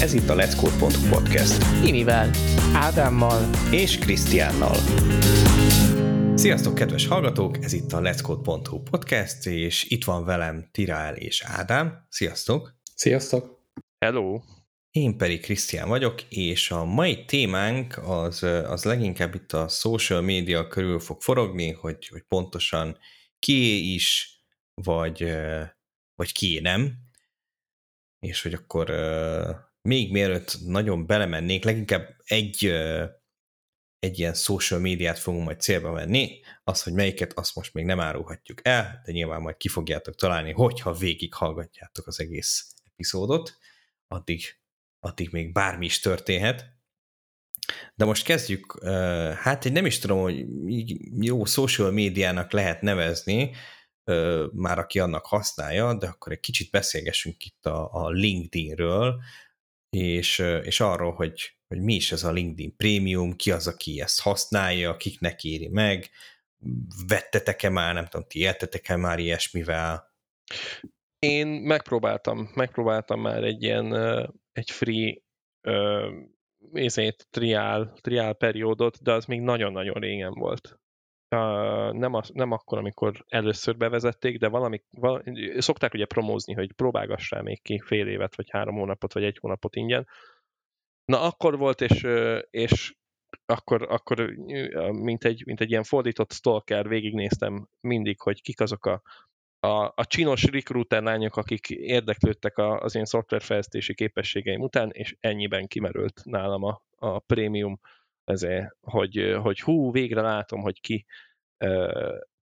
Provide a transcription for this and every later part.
Ez itt a Let's Code.hu podcast. Imivel, Ádámmal és Krisztiánnal. Sziasztok, kedves hallgatók! Ez itt a Let's Code.hu podcast, és itt van velem Tirál és Ádám. Sziasztok! Sziasztok! Hello! Én pedig Krisztián vagyok, és a mai témánk az, az leginkább itt a social media körül fog forogni, hogy, hogy pontosan ki is, vagy, vagy ki nem, és hogy akkor még mielőtt nagyon belemennék, leginkább egy, egy ilyen social médiát fogunk majd célba venni, az, hogy melyiket, azt most még nem árulhatjuk el, de nyilván majd ki fogjátok találni, hogyha végig hallgatjátok az egész epizódot, addig, addig még bármi is történhet. De most kezdjük, hát én nem is tudom, hogy jó social médiának lehet nevezni, már aki annak használja, de akkor egy kicsit beszélgessünk itt a, a LinkedInről, és, és arról, hogy, hogy mi is ez a LinkedIn Premium, ki az, aki ezt használja, kiknek éri meg, vettetek-e már, nem tudom, ti éltetek-e már ilyesmivel? Én megpróbáltam, megpróbáltam már egy ilyen, egy free ezért triál, triál periódot, de az még nagyon-nagyon régen volt nem, az, nem akkor, amikor először bevezették, de valami, valami, szokták ugye promózni, hogy próbálgassál még ki fél évet, vagy három hónapot, vagy egy hónapot ingyen. Na akkor volt, és, és akkor, akkor mint, egy, mint egy ilyen fordított stalker végignéztem mindig, hogy kik azok a, a, a csinos recruiter lányok, akik érdeklődtek az én szoftverfejlesztési képességeim után, és ennyiben kimerült nálam a, a prémium ezért, hogy, hogy hú, végre látom, hogy ki,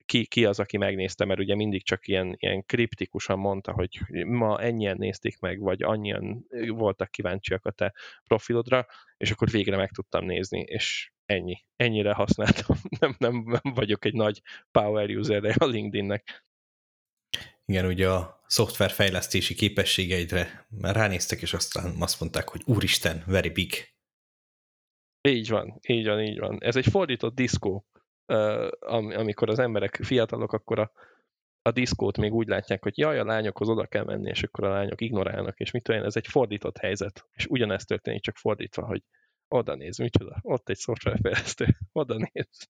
ki, ki az, aki megnézte, mert ugye mindig csak ilyen, ilyen kriptikusan mondta, hogy ma ennyien nézték meg, vagy annyian voltak kíváncsiak a te profilodra, és akkor végre meg tudtam nézni, és ennyi. Ennyire használtam. Nem, nem, nem vagyok egy nagy power user a LinkedInnek. Igen, ugye a szoftverfejlesztési képességeidre ránéztek, és aztán azt mondták, hogy úristen, very big. Így van, így van, így van. Ez egy fordított diszkó amikor az emberek fiatalok, akkor a, a diszkót még úgy látják, hogy jaj, a lányokhoz oda kell menni, és akkor a lányok ignorálnak, és mit tudom ez egy fordított helyzet. És ugyanezt történik, csak fordítva, hogy oda néz, micsoda, ott egy szoftverfejlesztő, oda néz.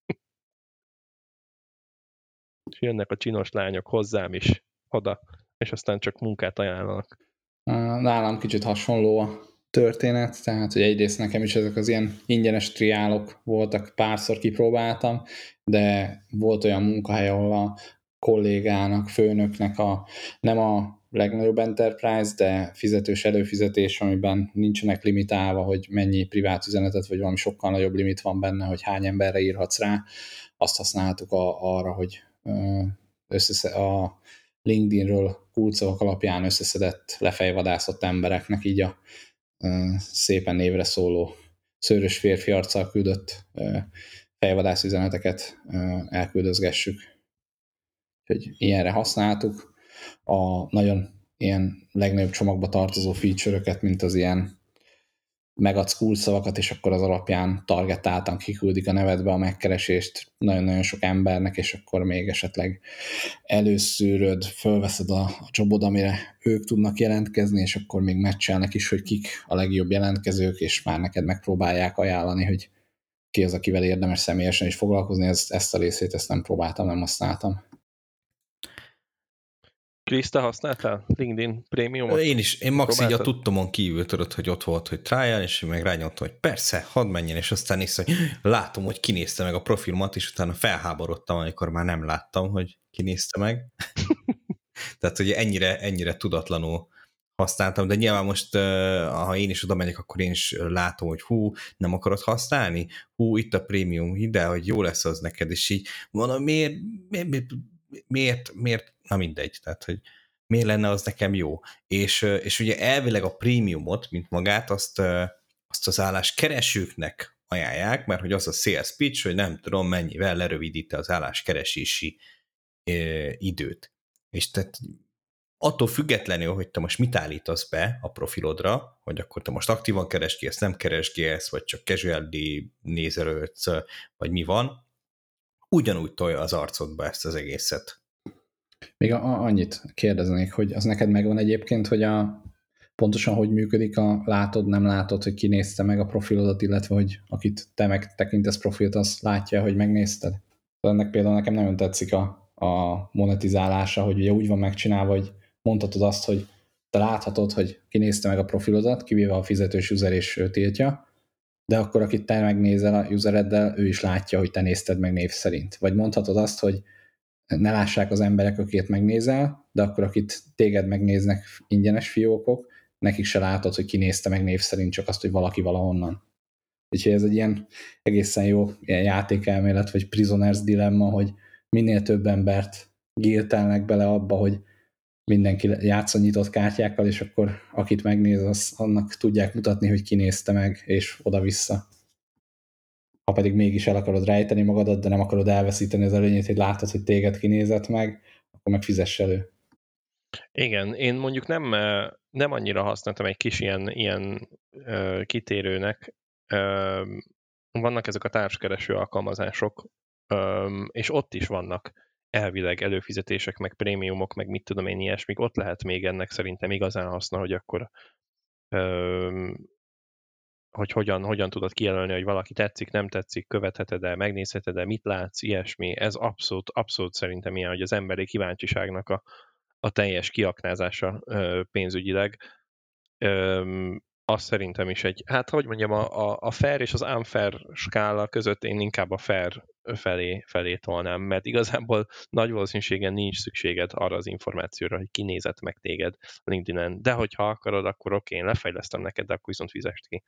és jönnek a csinos lányok hozzám is oda, és aztán csak munkát ajánlanak. Nálam kicsit hasonló történet, tehát hogy egyrészt nekem is ezek az ilyen ingyenes triálok voltak, párszor kipróbáltam, de volt olyan munkahely, ahol a kollégának, főnöknek a, nem a legnagyobb enterprise, de fizetős előfizetés, amiben nincsenek limitálva, hogy mennyi privát üzenetet, vagy valami sokkal nagyobb limit van benne, hogy hány emberre írhatsz rá, azt használtuk a, arra, hogy összesze, a LinkedInről kulcsszavak alapján összeszedett, lefejvadászott embereknek így a szépen névre szóló szőrös férfi arccal küldött fejvadász üzeneteket elküldözgessük. Úgyhogy ilyenre használtuk. A nagyon ilyen legnagyobb csomagba tartozó feature-öket, mint az ilyen megadsz kulcsszavakat, és akkor az alapján targetáltan kiküldik a nevedbe a megkeresést nagyon-nagyon sok embernek, és akkor még esetleg előszűröd, fölveszed a, a jobod, amire ők tudnak jelentkezni, és akkor még meccselnek is, hogy kik a legjobb jelentkezők, és már neked megpróbálják ajánlani, hogy ki az, akivel érdemes személyesen is foglalkozni, ezt, ezt a részét ezt nem próbáltam, nem használtam. Krisz, te használtál LinkedIn prémiumot? Én is, én max így a tudtomon kívül tudod, hogy ott volt, hogy trial, és meg rányomtam, hogy persze, hadd menjen, és aztán néztem, hogy látom, hogy kinézte meg a profilmat, és utána felháborodtam, amikor már nem láttam, hogy kinézte meg. Tehát, hogy ennyire, ennyire tudatlanul használtam, de nyilván most, ha én is oda megyek, akkor én is látom, hogy hú, nem akarod használni? Hú, itt a prémium, hidd el, hogy jó lesz az neked, és így mondom, miért, miért, miért, miért na mindegy, tehát hogy miért lenne az nekem jó. És, és ugye elvileg a prémiumot, mint magát, azt, azt az állás keresőknek ajánlják, mert hogy az a sales pitch, hogy nem tudom mennyivel lerövidíti az álláskeresési időt. És tehát attól függetlenül, hogy te most mit állítasz be a profilodra, hogy akkor te most aktívan keresgélsz, nem keresgélsz, vagy csak casually nézelődsz, vagy mi van, ugyanúgy tolja az arcodba ezt az egészet. Még a, annyit kérdeznék, hogy az neked megvan egyébként, hogy a pontosan hogy működik a látod, nem látod, hogy kinézte meg a profilodat, illetve hogy akit te megtekintesz profilt, az látja, hogy megnézted. Ennek például nekem nagyon tetszik a, a monetizálása, hogy ugye úgy van megcsinálva, hogy mondhatod azt, hogy te láthatod, hogy kinézte meg a profilodat, kivéve a fizetős user tiltja, de akkor akit te megnézel a usereddel, ő is látja, hogy te nézted meg név szerint. Vagy mondhatod azt, hogy ne lássák az emberek, akiket megnézel, de akkor akit téged megnéznek ingyenes fiókok, nekik se látod, hogy kinézte meg név szerint, csak azt, hogy valaki valahonnan. Úgyhogy ez egy ilyen egészen jó ilyen játékelmélet, vagy prisoners dilemma, hogy minél több embert gírtelnek bele abba, hogy mindenki játszon nyitott kártyákkal, és akkor akit megnéz, az, annak tudják mutatni, hogy kinézte meg, és oda-vissza. Ha pedig mégis el akarod rejteni magadat, de nem akarod elveszíteni az előnyét, hogy látod, hogy téged kinézett meg, akkor meg fizess elő. Igen, én mondjuk nem, nem annyira használtam egy kis ilyen, ilyen ö, kitérőnek. Ö, vannak ezek a társkereső alkalmazások, ö, és ott is vannak elvileg előfizetések, meg prémiumok, meg mit tudom én ilyesmik, ott lehet még ennek szerintem igazán haszna, hogy akkor ö, hogy hogyan, hogyan tudod kijelölni, hogy valaki tetszik, nem tetszik, követheted-e, megnézheted-e, mit látsz, ilyesmi. Ez abszolút, abszolút szerintem ilyen, hogy az emberi kíváncsiságnak a, a teljes kiaknázása ö, pénzügyileg. Ö, az szerintem is egy, hát hogy mondjam, a, a, a fair és az unfair skála között én inkább a fair felé, felé tolnám, mert igazából nagy valószínűségen nincs szükséged arra az információra, hogy kinézett meg téged LinkedIn-en, de hogyha akarod, akkor oké, én lefejlesztem neked, de akkor viszont fizest ki.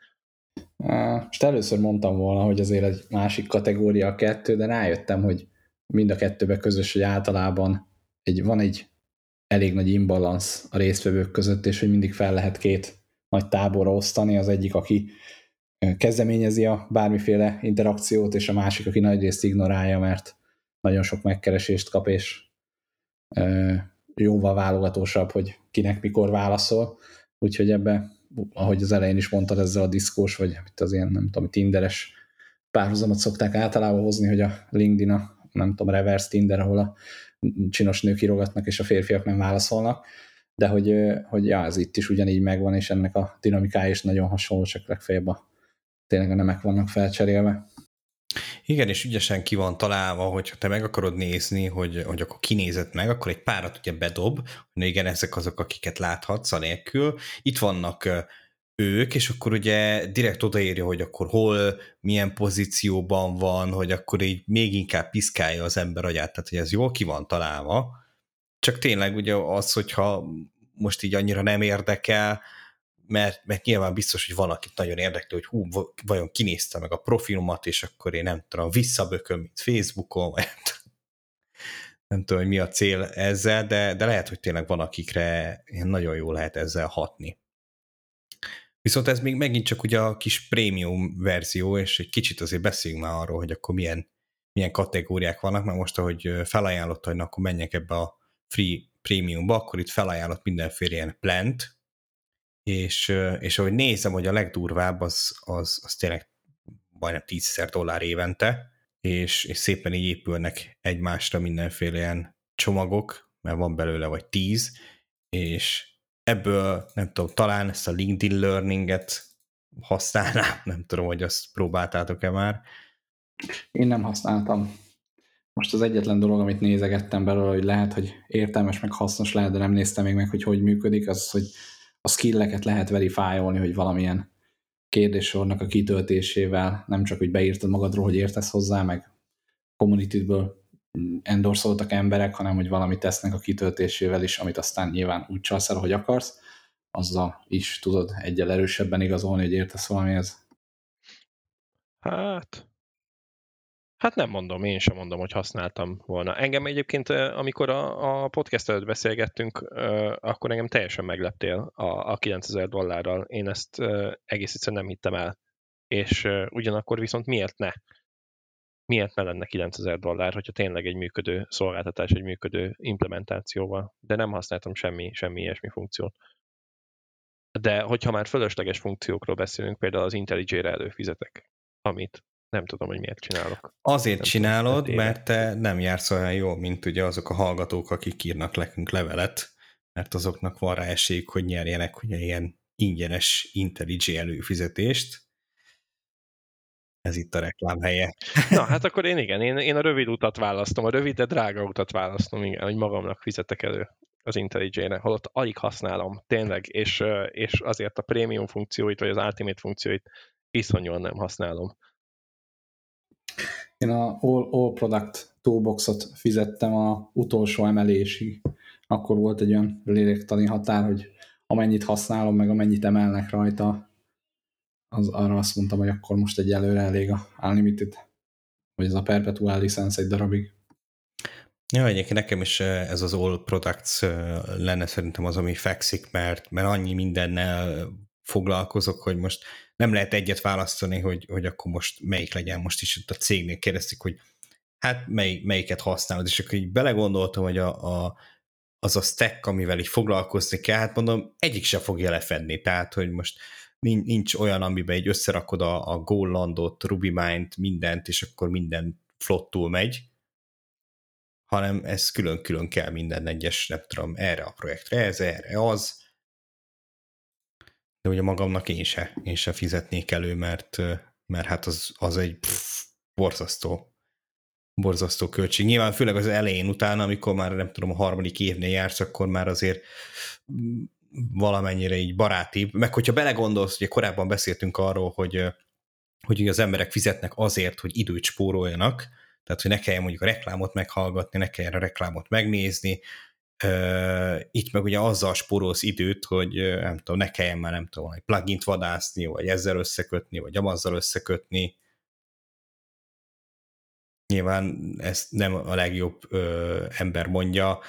Most először mondtam volna, hogy azért egy másik kategória a kettő, de rájöttem, hogy mind a kettőbe közös, hogy általában egy, van egy elég nagy imbalansz a résztvevők között, és hogy mindig fel lehet két nagy táborra osztani, az egyik, aki kezdeményezi a bármiféle interakciót, és a másik, aki nagy részt ignorálja, mert nagyon sok megkeresést kap, és jóval válogatósabb, hogy kinek mikor válaszol. Úgyhogy ebbe, ahogy az elején is mondtad, ezzel a diszkós, vagy itt az ilyen, nem tudom, tinderes párhuzamot szokták általában hozni, hogy a LinkedIn nem tudom, reverse Tinder, ahol a csinos nők írogatnak, és a férfiak nem válaszolnak de hogy, hogy ja, ez itt is ugyanígy megvan, és ennek a dinamikája is nagyon hasonló, csak legfeljebb a, tényleg a nemek vannak felcserélve. Igen, és ügyesen ki van találva, hogy ha te meg akarod nézni, hogy, hogy akkor kinézett meg, akkor egy párat ugye bedob, hogy igen, ezek azok, akiket láthatsz a nélkül. Itt vannak ők, és akkor ugye direkt odaírja, hogy akkor hol, milyen pozícióban van, hogy akkor így még inkább piszkálja az ember agyát, tehát hogy ez jól ki van találva, csak tényleg ugye az, hogyha most így annyira nem érdekel, mert, mert nyilván biztos, hogy van, akit nagyon érdekel, hogy hú, vajon kinézte meg a profilomat, és akkor én nem tudom, visszabököm, mint Facebookon, vagy nem tudom, nem tudom, hogy mi a cél ezzel, de, de lehet, hogy tényleg van, akikre nagyon jó lehet ezzel hatni. Viszont ez még megint csak ugye a kis prémium verzió, és egy kicsit azért beszéljünk már arról, hogy akkor milyen, milyen kategóriák vannak, mert most, ahogy felajánlotta, hogy akkor menjek ebbe a free prémiumba, akkor itt felajánlott mindenféle ilyen plant, és, és ahogy nézem, hogy a legdurvább az, az, az tényleg majdnem 10 dollár évente, és, és szépen így épülnek egymásra mindenféle ilyen csomagok, mert van belőle vagy 10, és ebből nem tudom, talán ezt a LinkedIn Learning-et használnám, nem tudom, hogy azt próbáltátok-e már. Én nem használtam. Most az egyetlen dolog, amit nézegettem belőle, hogy lehet, hogy értelmes, meg hasznos lehet, de nem néztem még meg, hogy hogy működik, az, hogy a skilleket lehet verifájolni, hogy valamilyen kérdéssornak a kitöltésével nem csak, hogy beírtad magadról, hogy értesz hozzá, meg communityből endorszoltak emberek, hanem hogy valamit tesznek a kitöltésével is, amit aztán nyilván úgy csalsz el, hogy akarsz, azzal is tudod egyel erősebben igazolni, hogy értesz valamihez. Hát, Hát nem mondom, én sem mondom, hogy használtam volna. Engem egyébként, amikor a, a podcast előtt beszélgettünk, akkor engem teljesen megleptél a, a 9000 dollárral. Én ezt egész egyszerűen nem hittem el. És ugyanakkor viszont miért ne? Miért ne lenne 9000 dollár, hogyha tényleg egy működő szolgáltatás, egy működő implementációval? De nem használtam semmi, semmi ilyesmi funkciót. De hogyha már fölösleges funkciókról beszélünk, például az IntelliJ-re előfizetek, amit nem tudom, hogy miért csinálok. Azért nem csinálod, tudom, mert te nem jársz olyan jól, mint ugye azok a hallgatók, akik írnak nekünk levelet, mert azoknak van rá esélyük, hogy nyerjenek ugye ilyen ingyenes IntelliJ előfizetést. Ez itt a reklám helye. Na, hát akkor én igen, én, én a rövid utat választom, a rövid, de drága utat választom, igen, hogy magamnak fizetek elő az IntelliJ-re, holott alig használom, tényleg, és, és azért a prémium funkcióit, vagy az Ultimate funkcióit iszonyúan nem használom. Én a All, All Product Toolboxot fizettem a utolsó emelésig. Akkor volt egy olyan lélektani határ, hogy amennyit használom, meg amennyit emelnek rajta, az, arra azt mondtam, hogy akkor most egy előre elég a Unlimited, vagy ez a Perpetual licensz egy darabig. Ja, egyébként nekem is ez az All Products lenne szerintem az, ami fekszik, mert, mert annyi mindennel foglalkozok, hogy most nem lehet egyet választani, hogy, hogy akkor most melyik legyen. Most is itt a cégnél. Kérdezték, hogy hát mely, melyiket használod, és akkor így belegondoltam, hogy a, a, az a stack, amivel így foglalkozni kell, hát mondom, egyik se fogja lefedni, tehát, hogy most nincs olyan, amiben egy összerakod a, a Golandot, RubyMine-t, mindent, és akkor minden flottul megy, hanem ez külön-külön kell minden egyes, nem tudom, erre a projektre, ez, erre az, de ugye magamnak én se, én se fizetnék elő, mert, mert hát az, az egy pff, borzasztó, borzasztó költség. Nyilván főleg az elején utána, amikor már nem tudom, a harmadik évnél jársz, akkor már azért valamennyire így barátibb, meg hogyha belegondolsz, ugye korábban beszéltünk arról, hogy, hogy az emberek fizetnek azért, hogy időt spóroljanak, tehát hogy ne kelljen mondjuk a reklámot meghallgatni, ne kelljen a reklámot megnézni, itt meg ugye azzal spórolsz időt, hogy nem tudom, ne kelljen már nem tudom, egy plugint vadászni, vagy ezzel összekötni, vagy amazzal összekötni. Nyilván ezt nem a legjobb ö, ember mondja,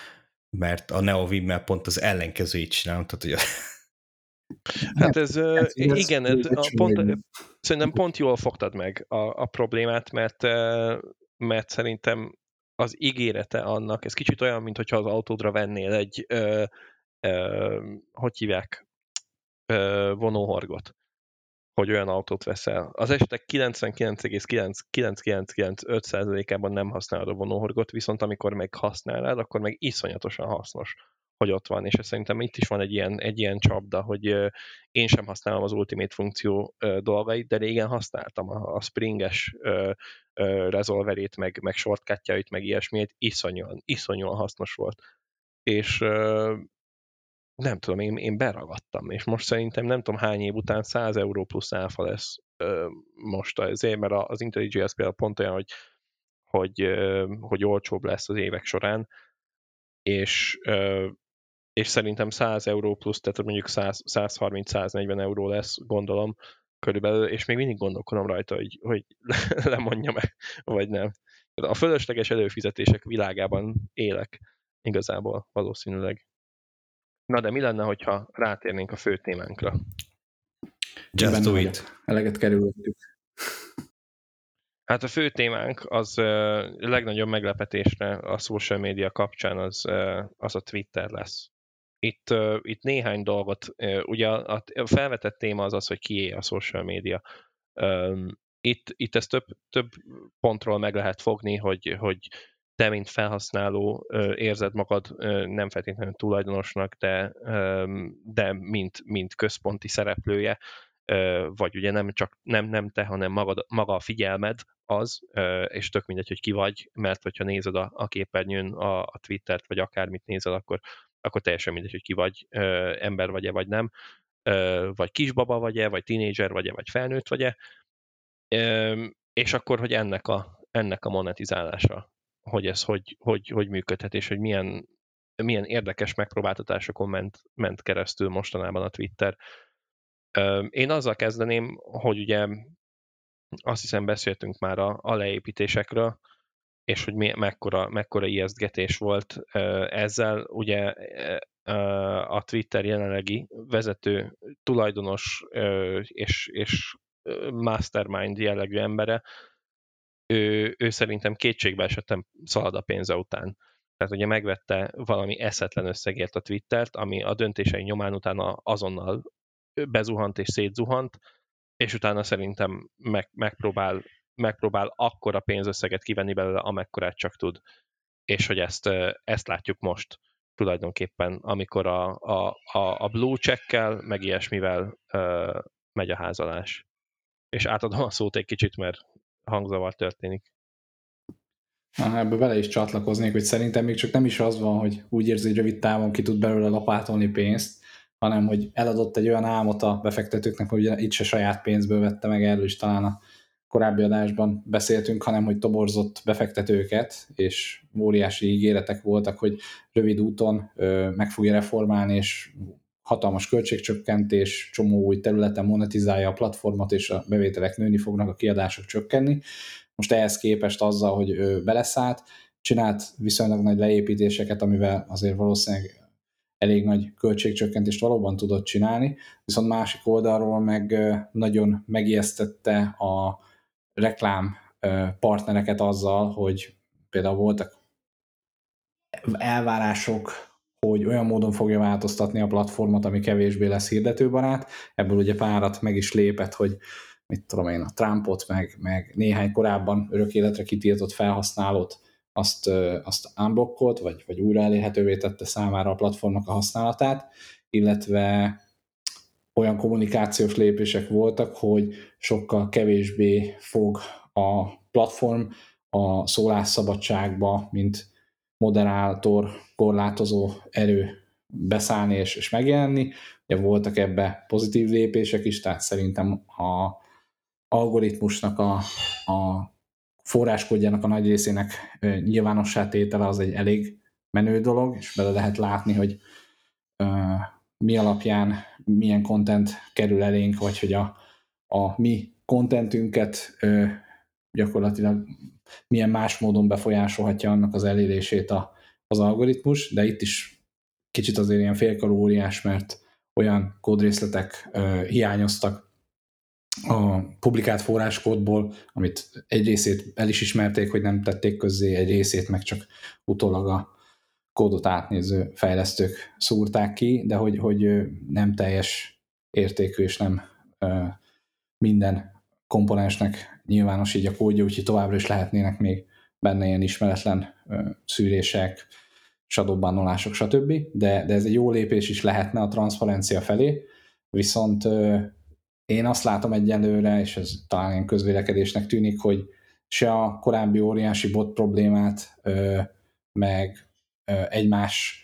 mert a NeoVim-mel pont az ellenkezőjét csinálom, tehát hogy Hát ez, ez igen, ez a pont, szerintem pont jól fogtad meg a, a problémát, mert, mert szerintem az ígérete annak, ez kicsit olyan, mintha az autódra vennél egy, ö, ö, hogy hívják, ö, vonóhorgot hogy olyan autót veszel. Az esetek 99,9995%-ában nem használod a vonóhorgot, viszont amikor meg használod, akkor meg iszonyatosan hasznos, hogy ott van, és szerintem itt is van egy ilyen, egy ilyen csapda, hogy én sem használom az Ultimate funkció dolgait, de régen használtam a, Springes rezolverét, meg, meg shortcutjait, meg ilyesmiét, iszonyúan, iszonyúan hasznos volt. És nem tudom, én, én beragadtam, és most szerintem nem tudom hány év után 100 euró plusz áfa lesz most azért, mert az IntelliJ például pont olyan, hogy, hogy, ö, hogy olcsóbb lesz az évek során, és, és szerintem 100 euró plusz, tehát mondjuk 130-140 euró lesz, gondolom, körülbelül, és még mindig gondolkodom rajta, hogy, hogy lemondjam-e, vagy nem. A fölösleges előfizetések világában élek igazából valószínűleg. Na de mi lenne, hogyha rátérnénk a fő témánkra? Just do it. Eleget kerültük. Hát a fő témánk az uh, legnagyobb meglepetésre a social média kapcsán az, az a Twitter lesz. Itt, itt néhány dolgot, ugye a, felvetett téma az az, hogy kié a social média. Um, itt, itt ezt több, több pontról meg lehet fogni, hogy, hogy te, mint felhasználó érzed magad nem feltétlenül tulajdonosnak, de, de mint, mint központi szereplője, vagy ugye nem csak nem, nem te, hanem magad, maga a figyelmed az, és tök mindegy, hogy ki vagy, mert hogyha nézed a, a képernyőn a, a Twittert, vagy akármit nézel, akkor, akkor teljesen mindegy, hogy ki vagy, ember vagy-e, vagy nem, vagy kisbaba vagy-e, vagy tínédzser vagy-e, vagy felnőtt vagy-e, és akkor, hogy ennek a, ennek a monetizálása hogy ez hogy, hogy, hogy működhet, és hogy milyen, milyen érdekes megpróbáltatásokon ment, ment keresztül mostanában a Twitter. Én azzal kezdeném, hogy ugye azt hiszem beszéltünk már a, a leépítésekről, és hogy mi, mekkora, mekkora ijesztgetés volt ezzel. Ugye a Twitter jelenlegi vezető tulajdonos és, és mastermind jellegű embere ő, ő szerintem kétségbe esettem szalad a pénze után. Tehát ugye megvette valami eszetlen összegért a Twittert, ami a döntései nyomán utána azonnal bezuhant és szétzuhant, és utána szerintem meg, megpróbál, megpróbál akkora pénzösszeget kivenni belőle, amekkorát csak tud. És hogy ezt, ezt látjuk most. tulajdonképpen, amikor a, a, a, a blue checkkel, meg ilyesmivel ö, megy a házalás. És átadom a szót egy kicsit, mert hangzavar történik. Na, ebbe bele is csatlakoznék, hogy szerintem még csak nem is az van, hogy úgy érzi, hogy rövid távon ki tud belőle lapátolni pénzt, hanem hogy eladott egy olyan álmot a befektetőknek, hogy itt se saját pénzből vette meg, erről is talán a korábbi adásban beszéltünk, hanem hogy toborzott befektetőket, és óriási ígéretek voltak, hogy rövid úton ö, meg fogja reformálni, és hatalmas költségcsökkentés, csomó új területen monetizálja a platformot, és a bevételek nőni fognak, a kiadások csökkenni. Most ehhez képest azzal, hogy ő beleszállt, csinált viszonylag nagy leépítéseket, amivel azért valószínűleg elég nagy költségcsökkentést valóban tudott csinálni, viszont másik oldalról meg nagyon megijesztette a reklám partnereket azzal, hogy például voltak elvárások, hogy olyan módon fogja változtatni a platformot, ami kevésbé lesz hirdetőbarát. Ebből ugye párat meg is lépett, hogy mit tudom én, a Trumpot, meg, meg néhány korábban örök életre kitiltott felhasználót azt, azt unblockolt, vagy, vagy újra elérhetővé tette számára a platformnak a használatát, illetve olyan kommunikációs lépések voltak, hogy sokkal kevésbé fog a platform a szólásszabadságba, mint moderátor, korlátozó erő beszállni és, és megjelenni. Ugye voltak ebbe pozitív lépések is, tehát szerintem a algoritmusnak a, a forráskodjának a nagy részének nyilvánossá tétele az egy elég menő dolog, és bele lehet látni, hogy uh, mi alapján milyen content kerül elénk, vagy hogy a, a mi contentünket uh, gyakorlatilag milyen más módon befolyásolhatja annak az elérését a, az algoritmus, de itt is kicsit azért ilyen félkarú óriás, mert olyan kódrészletek uh, hiányoztak a publikált forráskódból, amit egy részét el is ismerték, hogy nem tették közzé, egy részét meg csak utólag a kódot átnéző fejlesztők szúrták ki, de hogy, hogy nem teljes értékű és nem minden komponensnek nyilvános így a kódja, úgyhogy továbbra is lehetnének még benne ilyen ismeretlen szűrések, shadowbannolások, stb. De, de ez egy jó lépés is lehetne a transzparencia felé, viszont én azt látom egyelőre, és ez talán ilyen közvélekedésnek tűnik, hogy se a korábbi óriási bot problémát, meg egymás,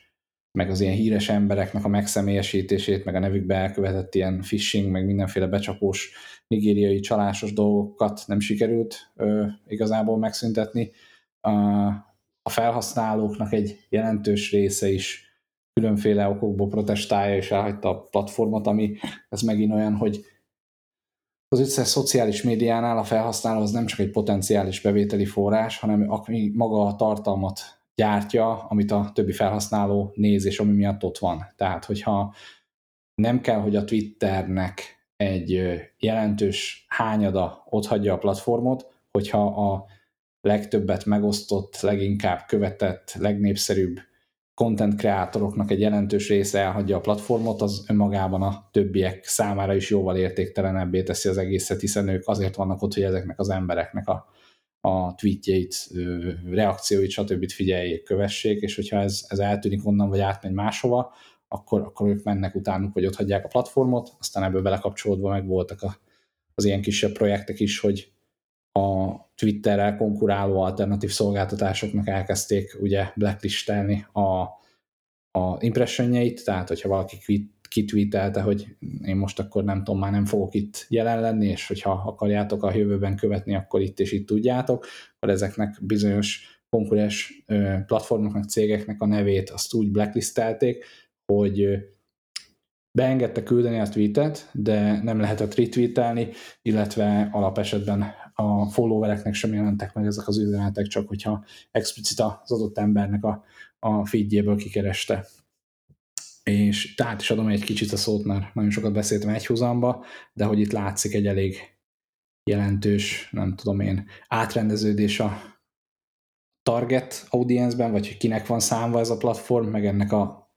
meg az ilyen híres embereknek a megszemélyesítését, meg a nevükbe elkövetett ilyen phishing, meg mindenféle becsapós nigériai csalásos dolgokat nem sikerült igazából megszüntetni. A felhasználóknak egy jelentős része is különféle okokból protestálja és elhagyta a platformot, ami ez megint olyan, hogy az összes szociális médiánál a felhasználó az nem csak egy potenciális bevételi forrás, hanem aki maga a tartalmat gyártja, amit a többi felhasználó néz, és ami miatt ott van. Tehát, hogyha nem kell, hogy a Twitternek egy jelentős hányada ott hagyja a platformot, hogyha a legtöbbet megosztott, leginkább követett, legnépszerűbb content kreátoroknak egy jelentős része elhagyja a platformot, az önmagában a többiek számára is jóval értéktelenebbé teszi az egészet, hiszen ők azért vannak ott, hogy ezeknek az embereknek a, a tweetjeit, reakcióit, stb. figyeljék, kövessék, és hogyha ez, ez eltűnik onnan, vagy átmegy máshova, akkor, akkor ők mennek utánuk, vagy ott hagyják a platformot, aztán ebből belekapcsolódva meg voltak a, az ilyen kisebb projektek is, hogy a Twitterrel konkuráló alternatív szolgáltatásoknak elkezdték ugye blacklistelni a, a impressionjeit, tehát hogyha valaki kitweetelte, hogy én most akkor nem tudom, már nem fogok itt jelen lenni, és hogyha akarjátok a jövőben követni, akkor itt és itt tudjátok, akkor ezeknek bizonyos konkurens platformoknak, cégeknek a nevét azt úgy blacklistelték, hogy beengedte küldeni a tweetet, de nem lehetett retweetelni, illetve alapesetben a followereknek sem jelentek meg ezek az üzenetek, csak hogyha explicit az adott embernek a, a feedjéből kikereste. És tehát is adom egy kicsit a szót, mert nagyon sokat beszéltem egyhuzamba, de hogy itt látszik egy elég jelentős, nem tudom én, átrendeződés a target audience-ben, vagy hogy kinek van számva ez a platform, meg ennek a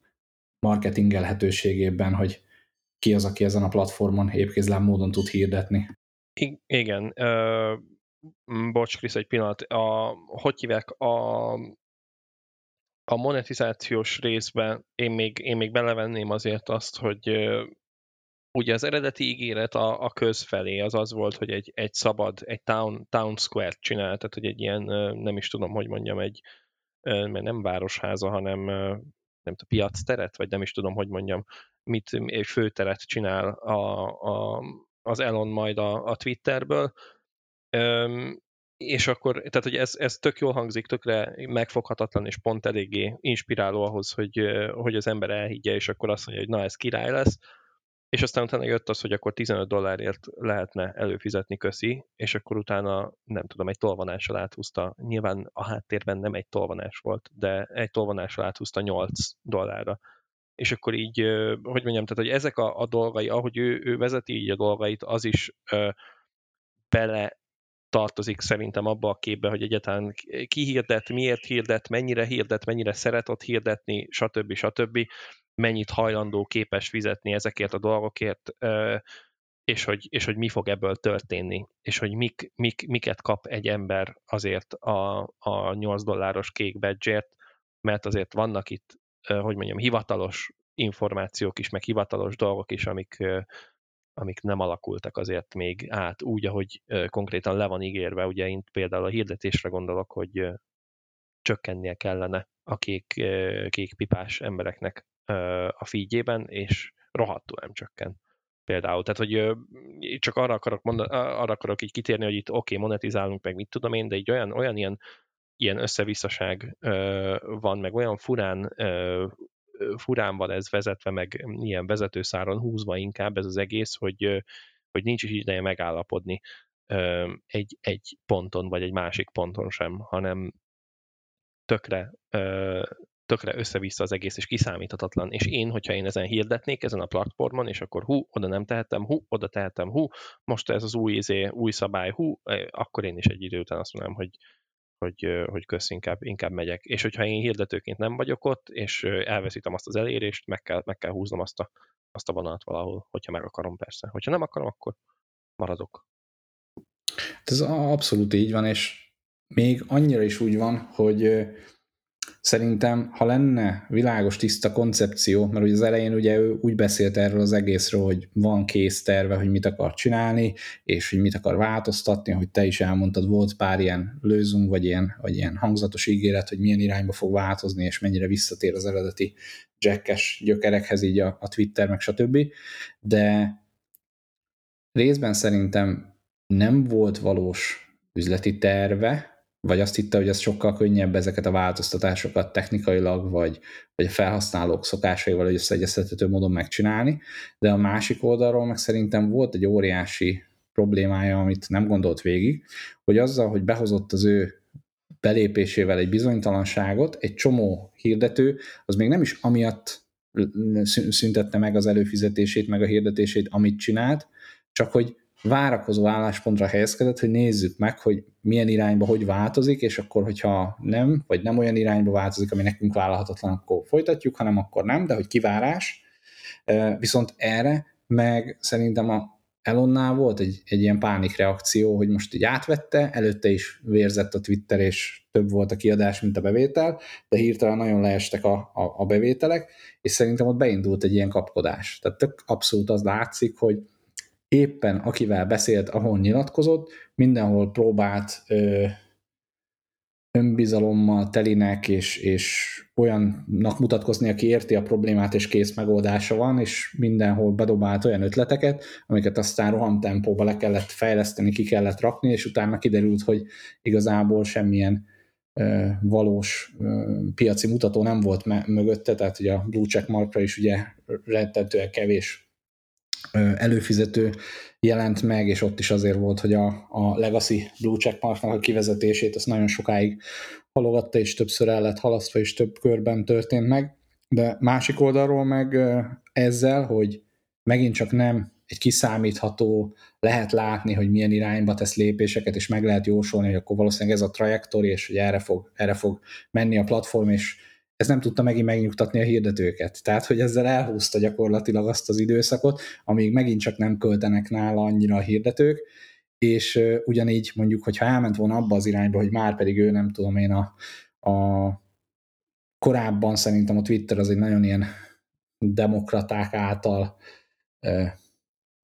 marketingelhetőségében, hogy ki az, aki ezen a platformon épkézlám módon tud hirdetni. I- igen. Uh, bocs, Krisz, egy pillanat. A, hogy hívják? A, a monetizációs részben én még, én még belevenném azért azt, hogy ugye az eredeti ígéret a, a köz felé az az volt, hogy egy, egy szabad, egy town, town square csinál, tehát hogy egy ilyen, nem is tudom, hogy mondjam, egy, mert nem városháza, hanem nem tudom, piac teret, vagy nem is tudom, hogy mondjam, mit, egy főteret csinál a, a, az Elon majd a, a Twitterből, és akkor, tehát hogy ez, ez tök jól hangzik, tökre megfoghatatlan, és pont eléggé inspiráló ahhoz, hogy, hogy az ember elhiggye, és akkor azt mondja, hogy na, ez király lesz, és aztán utána jött az, hogy akkor 15 dollárért lehetne előfizetni köszi, és akkor utána, nem tudom, egy tolvanással áthúzta, nyilván a háttérben nem egy tolvanás volt, de egy tolvanással áthúzta 8 dollárra. És akkor így, hogy mondjam, tehát hogy ezek a, a dolgai, ahogy ő, ő vezeti így a dolgait, az is ö, bele tartozik szerintem abba a képbe, hogy egyáltalán ki hirdet, miért hirdet, mennyire hirdet, mennyire szeret ott hirdetni, stb. stb mennyit hajlandó képes fizetni ezekért a dolgokért, és hogy, és hogy mi fog ebből történni, és hogy mik, mik, miket kap egy ember azért a, a 8 dolláros kék badge mert azért vannak itt, hogy mondjam, hivatalos információk is, meg hivatalos dolgok is, amik, amik nem alakultak azért még át úgy, ahogy konkrétan le van ígérve. Ugye én például a hirdetésre gondolok, hogy csökkennie kellene a kék, kék pipás embereknek a feedjében, és rohadtul nem csökken. Például, tehát hogy csak arra akarok, mondani, arra akarok így kitérni, hogy itt oké, okay, monetizálunk meg, mit tudom én, de így olyan, olyan ilyen, ilyen összevisszaság van, meg olyan furán furán van ez vezetve, meg ilyen vezetőszáron húzva inkább ez az egész, hogy, hogy nincs is ideje megállapodni egy, egy ponton, vagy egy másik ponton sem, hanem tökre tökre össze-vissza az egész, és kiszámíthatatlan. És én, hogyha én ezen hirdetnék, ezen a platformon, és akkor hú, oda nem tehetem, hú, oda tehetem, hú, most ez az új, izé, új szabály, hú, akkor én is egy idő után azt mondom, hogy, hogy, hogy kösz, inkább, inkább megyek. És hogyha én hirdetőként nem vagyok ott, és elveszítem azt az elérést, meg kell, meg kell húznom azt a, azt a vonalat valahol, hogyha meg akarom persze. Hogyha nem akarom, akkor maradok. Ez abszolút így van, és még annyira is úgy van, hogy Szerintem, ha lenne világos, tiszta koncepció, mert ugye az elején ugye ő úgy beszélt erről az egészről, hogy van kész terve, hogy mit akar csinálni, és hogy mit akar változtatni, hogy te is elmondtad, volt pár ilyen lőzünk, vagy ilyen, vagy ilyen hangzatos ígéret, hogy milyen irányba fog változni, és mennyire visszatér az eredeti jackes gyökerekhez, így a, a Twitter, meg stb. De részben szerintem nem volt valós üzleti terve, vagy azt hitte, hogy ez sokkal könnyebb ezeket a változtatásokat technikailag, vagy, vagy a felhasználók szokásaival hogy összeegyeztethető módon megcsinálni, de a másik oldalról meg szerintem volt egy óriási problémája, amit nem gondolt végig, hogy azzal, hogy behozott az ő belépésével egy bizonytalanságot, egy csomó hirdető, az még nem is amiatt szüntette meg az előfizetését, meg a hirdetését, amit csinált, csak hogy várakozó álláspontra helyezkedett, hogy nézzük meg, hogy milyen irányba hogy változik, és akkor, hogyha nem, vagy nem olyan irányba változik, ami nekünk vállalhatatlan, akkor folytatjuk, hanem akkor nem, de hogy kivárás. Viszont erre meg szerintem a Elonnál volt egy, egy ilyen pánikreakció, hogy most így átvette, előtte is vérzett a Twitter, és több volt a kiadás, mint a bevétel, de hirtelen nagyon leestek a, a, a bevételek, és szerintem ott beindult egy ilyen kapkodás. Tehát tök abszolút az látszik, hogy éppen akivel beszélt, ahol nyilatkozott, mindenhol próbált ö, önbizalommal telinek, és, és olyannak mutatkozni, aki érti a problémát, és kész megoldása van, és mindenhol bedobált olyan ötleteket, amiket aztán rohamtempóba le kellett fejleszteni, ki kellett rakni, és utána kiderült, hogy igazából semmilyen valós piaci mutató nem volt mögötte, tehát ugye a blue check markra is ugye rettentően kevés előfizető jelent meg, és ott is azért volt, hogy a, a Legacy Blue Checkmarknak a kivezetését azt nagyon sokáig halogatta, és többször el lett halasztva, és több körben történt meg. De másik oldalról meg ezzel, hogy megint csak nem egy kiszámítható, lehet látni, hogy milyen irányba tesz lépéseket, és meg lehet jósolni, hogy akkor valószínűleg ez a trajektóri, és hogy erre fog, erre fog menni a platform, és ez nem tudta megint megnyugtatni a hirdetőket. Tehát, hogy ezzel elhúzta gyakorlatilag azt az időszakot, amíg megint csak nem költenek nála annyira a hirdetők, és ugyanígy mondjuk, hogyha elment volna abba az irányba, hogy már pedig ő nem tudom én a, a korábban szerintem a Twitter az egy nagyon ilyen demokraták által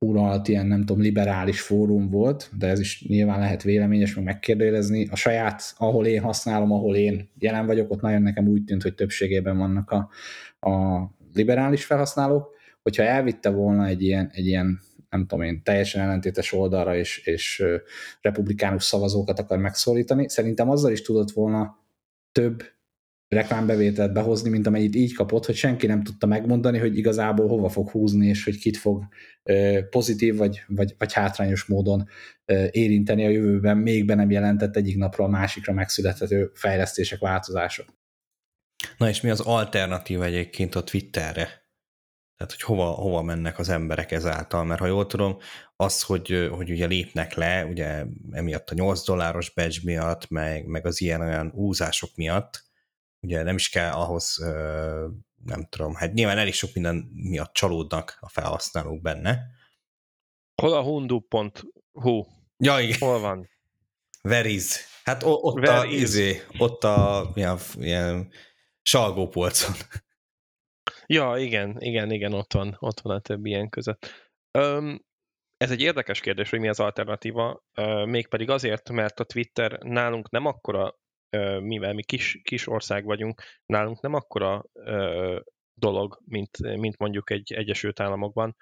uralt ilyen, nem tudom, liberális fórum volt, de ez is nyilván lehet véleményes, meg megkérdőjelezni. A saját, ahol én használom, ahol én jelen vagyok, ott nagyon nekem úgy tűnt, hogy többségében vannak a, a liberális felhasználók. Hogyha elvitte volna egy ilyen, egy ilyen nem tudom én, teljesen ellentétes oldalra és, és republikánus szavazókat akar megszólítani, szerintem azzal is tudott volna több reklámbevételt behozni, mint amennyit így kapott, hogy senki nem tudta megmondani, hogy igazából hova fog húzni, és hogy kit fog pozitív vagy, vagy, vagy hátrányos módon érinteni a jövőben, még be nem jelentett egyik napról a másikra megszülethető fejlesztések, változások. Na és mi az alternatív egyébként a Twitterre? Tehát, hogy hova, hova mennek az emberek ezáltal, mert ha jól tudom, az, hogy, hogy ugye lépnek le, ugye emiatt a 8 dolláros badge miatt, meg, meg az ilyen-olyan úzások miatt, ugye nem is kell ahhoz, nem tudom, hát nyilván elég sok minden miatt csalódnak a felhasználók benne. Hol a hundu.hu? Ja, igen. Hol van? Veriz. Hát ott Where a, izé, ott a ilyen, ilyen salgópolcon. Ja, igen, igen, igen, ott van, ott van a több ilyen között. Um, ez egy érdekes kérdés, hogy mi az alternatíva, uh, mégpedig azért, mert a Twitter nálunk nem akkora mivel mi kis, kis ország vagyunk, nálunk nem akkora dolog, mint, mint mondjuk egy Egyesült Államokban,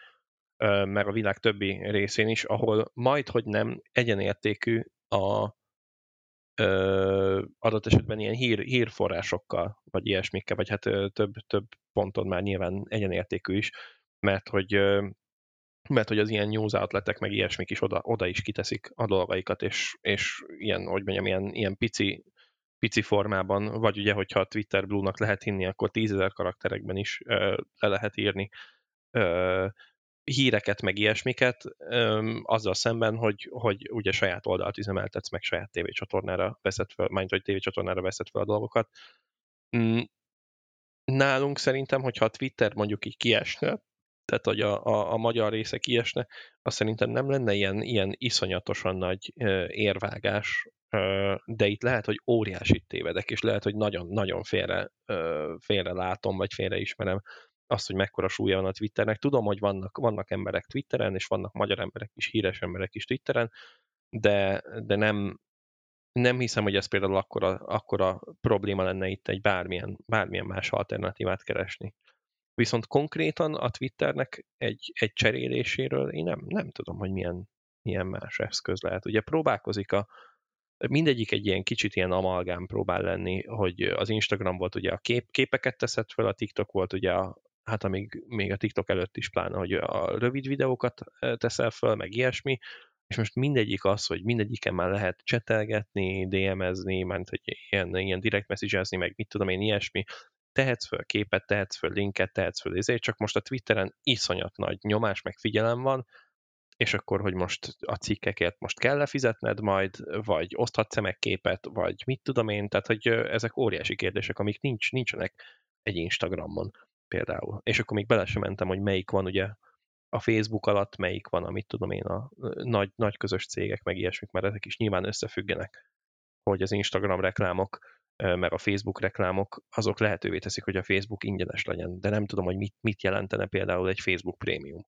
meg a világ többi részén is, ahol majd, hogy nem egyenértékű a ö, adott esetben ilyen hír, hírforrásokkal, vagy ilyesmikkel, vagy hát több, több ponton már nyilván egyenértékű is, mert hogy mert hogy az ilyen news outletek, meg ilyesmik is oda, oda is kiteszik a dolgaikat, és, és ilyen, hogy mondjam, ilyen, ilyen pici pici formában, vagy ugye, hogyha a Twitter Blue-nak lehet hinni, akkor tízezer karakterekben is ö, le lehet írni ö, híreket, meg ilyesmiket, ö, azzal szemben, hogy, hogy ugye saját oldalt üzemeltetsz, meg saját tévécsatornára veszed fel, majd hogy tévécsatornára veszed fel a dolgokat. Mm, nálunk szerintem, hogyha a Twitter mondjuk így kiesne, tehát hogy a, a, a magyar része kiesne, azt szerintem nem lenne ilyen, ilyen iszonyatosan nagy érvágás de itt lehet, hogy óriási tévedek, és lehet, hogy nagyon-nagyon félre, félre látom, vagy félre ismerem azt, hogy mekkora súlya van a Twitternek. Tudom, hogy vannak, vannak emberek Twitteren, és vannak magyar emberek is, híres emberek is Twitteren, de, de nem, nem hiszem, hogy ez például akkora, akkora probléma lenne itt egy bármilyen, bármilyen más alternatívát keresni. Viszont konkrétan a Twitternek egy, egy cseréléséről én nem, nem tudom, hogy milyen, milyen más eszköz lehet. Ugye próbálkozik a, mindegyik egy ilyen kicsit ilyen amalgám próbál lenni, hogy az Instagram volt ugye a kép, képeket teszed fel, a TikTok volt ugye a, hát amíg még a TikTok előtt is pláne, hogy a rövid videókat teszel fel, meg ilyesmi, és most mindegyik az, hogy mindegyiken már lehet csetelgetni, DM-ezni, mert hogy ilyen, ilyen direct message meg mit tudom én, ilyesmi, tehetsz föl képet, tehetsz föl linket, tehetsz föl ezért, csak most a Twitteren iszonyat nagy nyomás, meg figyelem van, és akkor, hogy most a cikkekért most kell lefizetned majd, vagy oszthatsz-e meg képet, vagy mit tudom én, tehát hogy ezek óriási kérdések, amik nincs, nincsenek egy Instagramon például. És akkor még bele sem mentem, hogy melyik van ugye a Facebook alatt, melyik van, amit tudom én, a nagy, nagy közös cégek, meg ilyesmik, mert ezek is nyilván összefüggenek, hogy az Instagram reklámok, meg a Facebook reklámok, azok lehetővé teszik, hogy a Facebook ingyenes legyen, de nem tudom, hogy mit, mit jelentene például egy Facebook prémium,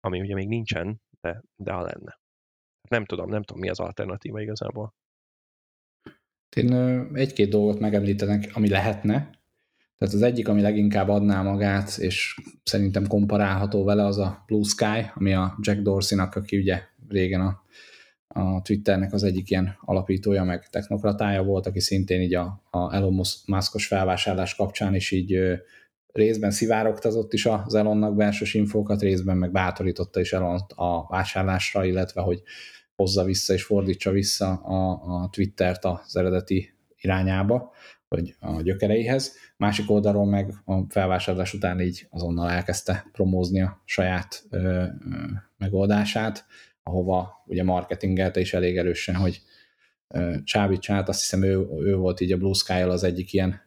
ami ugye még nincsen, de, de ha lenne. Nem tudom, nem tudom, mi az alternatíva igazából. Én egy-két dolgot megemlítenek, ami lehetne. Tehát az egyik, ami leginkább adná magát, és szerintem komparálható vele, az a Blue Sky, ami a Jack Dorsey-nak, aki ugye régen a, a Twitternek az egyik ilyen alapítója, meg technokratája volt, aki szintén így a, a Elon Muskos felvásárlás kapcsán is így részben szivárogtatott is az Elonnak belsős infókat, részben meg bátorította is Elon a vásárlásra, illetve hogy hozza vissza és fordítsa vissza a, a Twittert az eredeti irányába, vagy a gyökereihez. Másik oldalról meg a felvásárlás után így azonnal elkezdte promózni a saját ö, ö, megoldását, ahova ugye marketingelte is elég erősen, hogy csábítsát, azt hiszem ő, ő volt így a Blue sky az egyik ilyen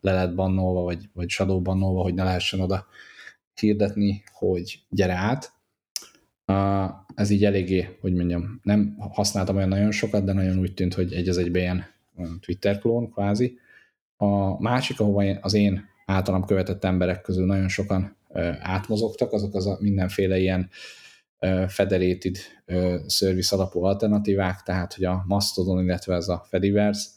le lett bannolva, vagy, vagy shadow bannolva, hogy ne lehessen oda hirdetni, hogy gyere át. Ez így eléggé, hogy mondjam, nem használtam olyan nagyon sokat, de nagyon úgy tűnt, hogy egy az egyben ilyen Twitter klón kvázi. A másik, ahova az én általam követett emberek közül nagyon sokan átmozogtak, azok az a mindenféle ilyen federated service alapú alternatívák, tehát hogy a Mastodon, illetve ez a Fediverse,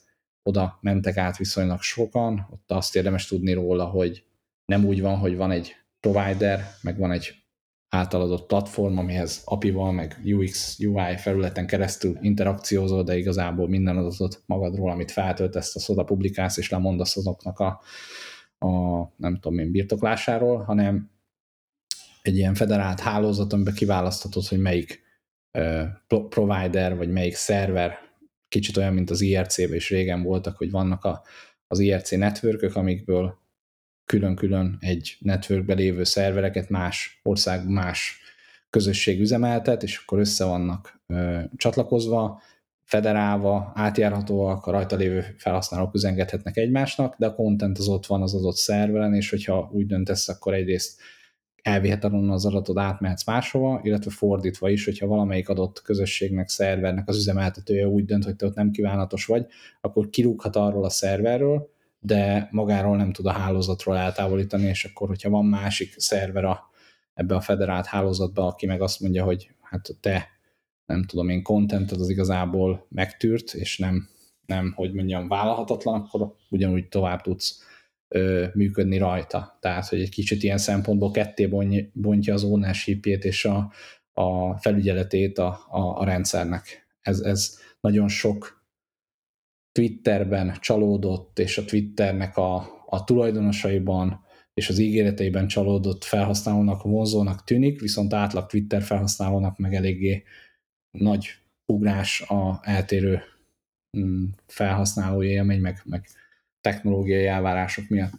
oda mentek át viszonylag sokan, ott azt érdemes tudni róla, hogy nem úgy van, hogy van egy provider, meg van egy általadott platform, amihez API-val, meg UX, UI felületen keresztül interakciózol, de igazából minden adatot magadról, amit feltöltesz, azt oda publikálsz, és lemondasz azoknak a, a nem tudom én, birtoklásáról, hanem egy ilyen federált hálózat, amiben kiválaszthatod, hogy melyik uh, provider, vagy melyik szerver, kicsit olyan, mint az IRC-ben is régen voltak, hogy vannak a, az IRC networkök, amikből külön-külön egy networkbe lévő szervereket más ország, más közösség üzemeltet, és akkor össze vannak ö, csatlakozva, federálva, átjárhatóak, a rajta lévő felhasználók üzengethetnek egymásnak, de a content az ott van az adott szerveren, és hogyha úgy döntesz, akkor egyrészt elviheted az adatot, átmehetsz máshova, illetve fordítva is, hogyha valamelyik adott közösségnek, szervernek az üzemeltetője úgy dönt, hogy te ott nem kívánatos vagy, akkor kirúghat arról a szerverről, de magáról nem tud a hálózatról eltávolítani, és akkor, hogyha van másik szerver a, ebbe a federált hálózatba, aki meg azt mondja, hogy hát te nem tudom én, contented az igazából megtűrt, és nem, nem, hogy mondjam, vállalhatatlan, akkor ugyanúgy tovább tudsz működni rajta. Tehát, hogy egy kicsit ilyen szempontból ketté bontja az ownership és a, a felügyeletét a, a, a rendszernek. Ez, ez nagyon sok Twitterben csalódott, és a Twitternek a, a tulajdonosaiban és az ígéreteiben csalódott felhasználónak vonzónak tűnik, viszont átlag Twitter felhasználónak meg eléggé nagy ugrás a eltérő mm, felhasználói élmény, meg, meg technológiai elvárások miatt.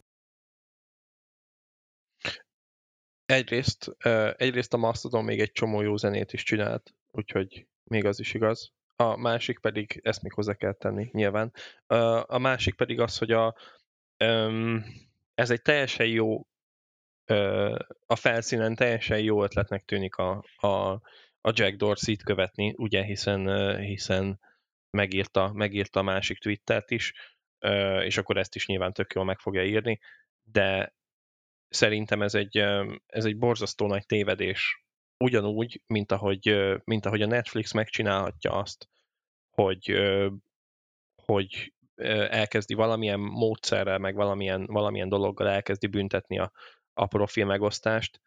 Egyrészt, egyrészt a Mastodon még egy csomó jó zenét is csinált, úgyhogy még az is igaz. A másik pedig, ezt még hozzá kell tenni nyilván, a másik pedig az, hogy a, ez egy teljesen jó, a felszínen teljesen jó ötletnek tűnik a, a, a Jack Dorsey-t követni, ugye, hiszen, hiszen megírta, megírta a másik Twittert is, és akkor ezt is nyilván tök jól meg fogja írni, de szerintem ez egy, ez egy borzasztó nagy tévedés. Ugyanúgy, mint ahogy, mint ahogy a Netflix megcsinálhatja azt, hogy, hogy elkezdi valamilyen módszerrel, meg valamilyen, valamilyen dologgal elkezdi büntetni a, a profil megosztást,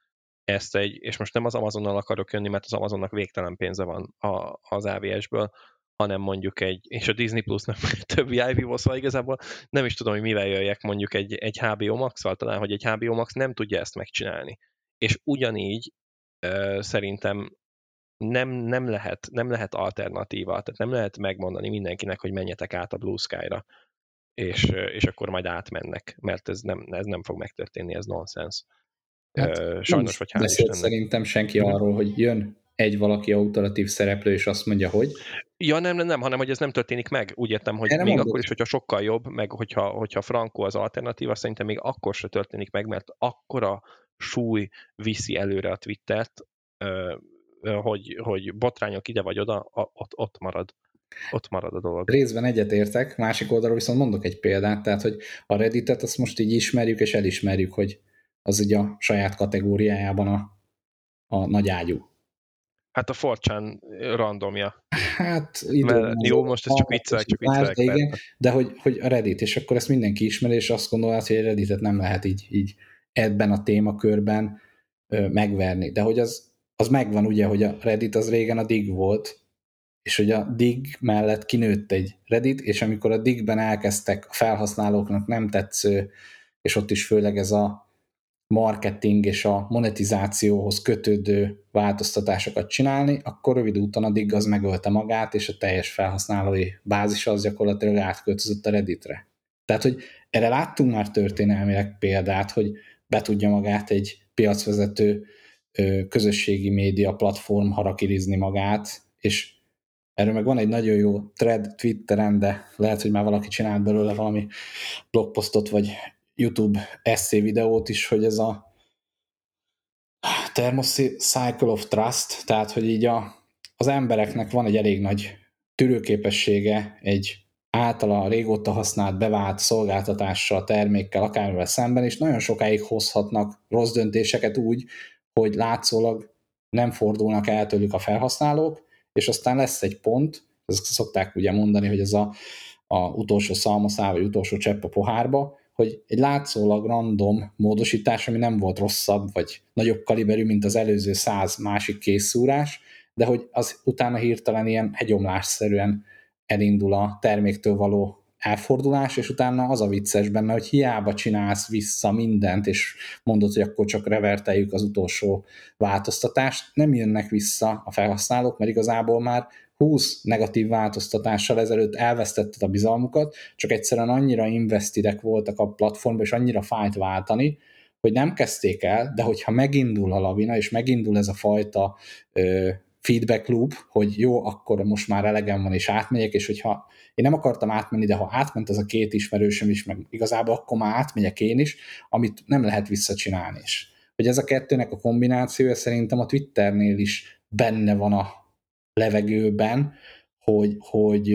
ezt egy, és most nem az Amazonnal akarok jönni, mert az Amazonnak végtelen pénze van a, az AVS-ből, hanem mondjuk egy, és a Disney Plus nem több VIP szóval igazából nem is tudom, hogy mivel jöjjek mondjuk egy, egy HBO Max-val, talán, hogy egy HBO Max nem tudja ezt megcsinálni. És ugyanígy szerintem nem, nem, lehet, nem lehet alternatíva, tehát nem lehet megmondani mindenkinek, hogy menjetek át a Blue Sky-ra, és, és akkor majd átmennek, mert ez nem, ez nem fog megtörténni, ez nonsens. Hát, Sajnos, vagy hál' Szerintem senki arról, hogy jön egy valaki autoritív szereplő, és azt mondja, hogy... Ja, nem, nem, nem, hanem hogy ez nem történik meg. Úgy értem, hogy Erre még mondod. akkor is, hogyha sokkal jobb, meg hogyha, hogyha Franco az alternatíva, szerintem még akkor se történik meg, mert akkora súly viszi előre a Twittert, hogy, hogy botrányok ide vagy oda, ott, ott marad. Ott marad a dolog. Részben egyetértek, másik oldalról viszont mondok egy példát, tehát, hogy a Redditet azt most így ismerjük és elismerjük, hogy az ugye a saját kategóriájában a, a nagy ágyú. Hát a Forcsán randomja. Hát idő, jó, most ez csak viccelek, csak viccelek. De, igen, de hogy, hogy a Reddit, és akkor ezt mindenki ismeri, és azt gondolod, hogy a Redditet nem lehet így, így ebben a témakörben ö, megverni. De hogy az, az megvan ugye, hogy a Reddit az régen a Dig volt, és hogy a Dig mellett kinőtt egy Reddit, és amikor a Digben elkezdtek a felhasználóknak nem tetsző, és ott is főleg ez a marketing és a monetizációhoz kötődő változtatásokat csinálni, akkor rövid úton a Dig az megölte magát, és a teljes felhasználói bázis az gyakorlatilag átköltözött a Redditre. Tehát, hogy erre láttunk már történelmileg példát, hogy be tudja magát egy piacvezető közösségi média platform harakirizni magát, és erről meg van egy nagyon jó thread Twitteren, de lehet, hogy már valaki csinált belőle valami blogposztot, vagy YouTube eszé videót is, hogy ez a Thermocycle of Trust, tehát hogy így a, az embereknek van egy elég nagy tűrőképessége egy általa régóta használt, bevált szolgáltatással, termékkel, akármivel szemben, és nagyon sokáig hozhatnak rossz döntéseket úgy, hogy látszólag nem fordulnak el tőlük a felhasználók, és aztán lesz egy pont, ezt szokták ugye mondani, hogy ez a, a utolsó szalmaszál, vagy utolsó csepp a pohárba, hogy egy látszólag random módosítás, ami nem volt rosszabb, vagy nagyobb kaliberű, mint az előző száz másik készszúrás, de hogy az utána hirtelen ilyen hegyomlásszerűen elindul a terméktől való elfordulás, és utána az a vicces benne, hogy hiába csinálsz vissza mindent, és mondod, hogy akkor csak reverteljük az utolsó változtatást, nem jönnek vissza a felhasználók, mert igazából már 20 negatív változtatással ezelőtt elvesztetted a bizalmukat, csak egyszerűen annyira investidek voltak a platformba, és annyira fájt váltani, hogy nem kezdték el, de hogyha megindul a lavina, és megindul ez a fajta ö, feedback loop, hogy jó, akkor most már elegem van, és átmegyek, és hogyha én nem akartam átmenni, de ha átment az a két ismerősöm is, meg igazából akkor már átmegyek én is, amit nem lehet visszacsinálni is. Hogy ez a kettőnek a kombinációja szerintem a Twitternél is benne van a levegőben, hogy, hogy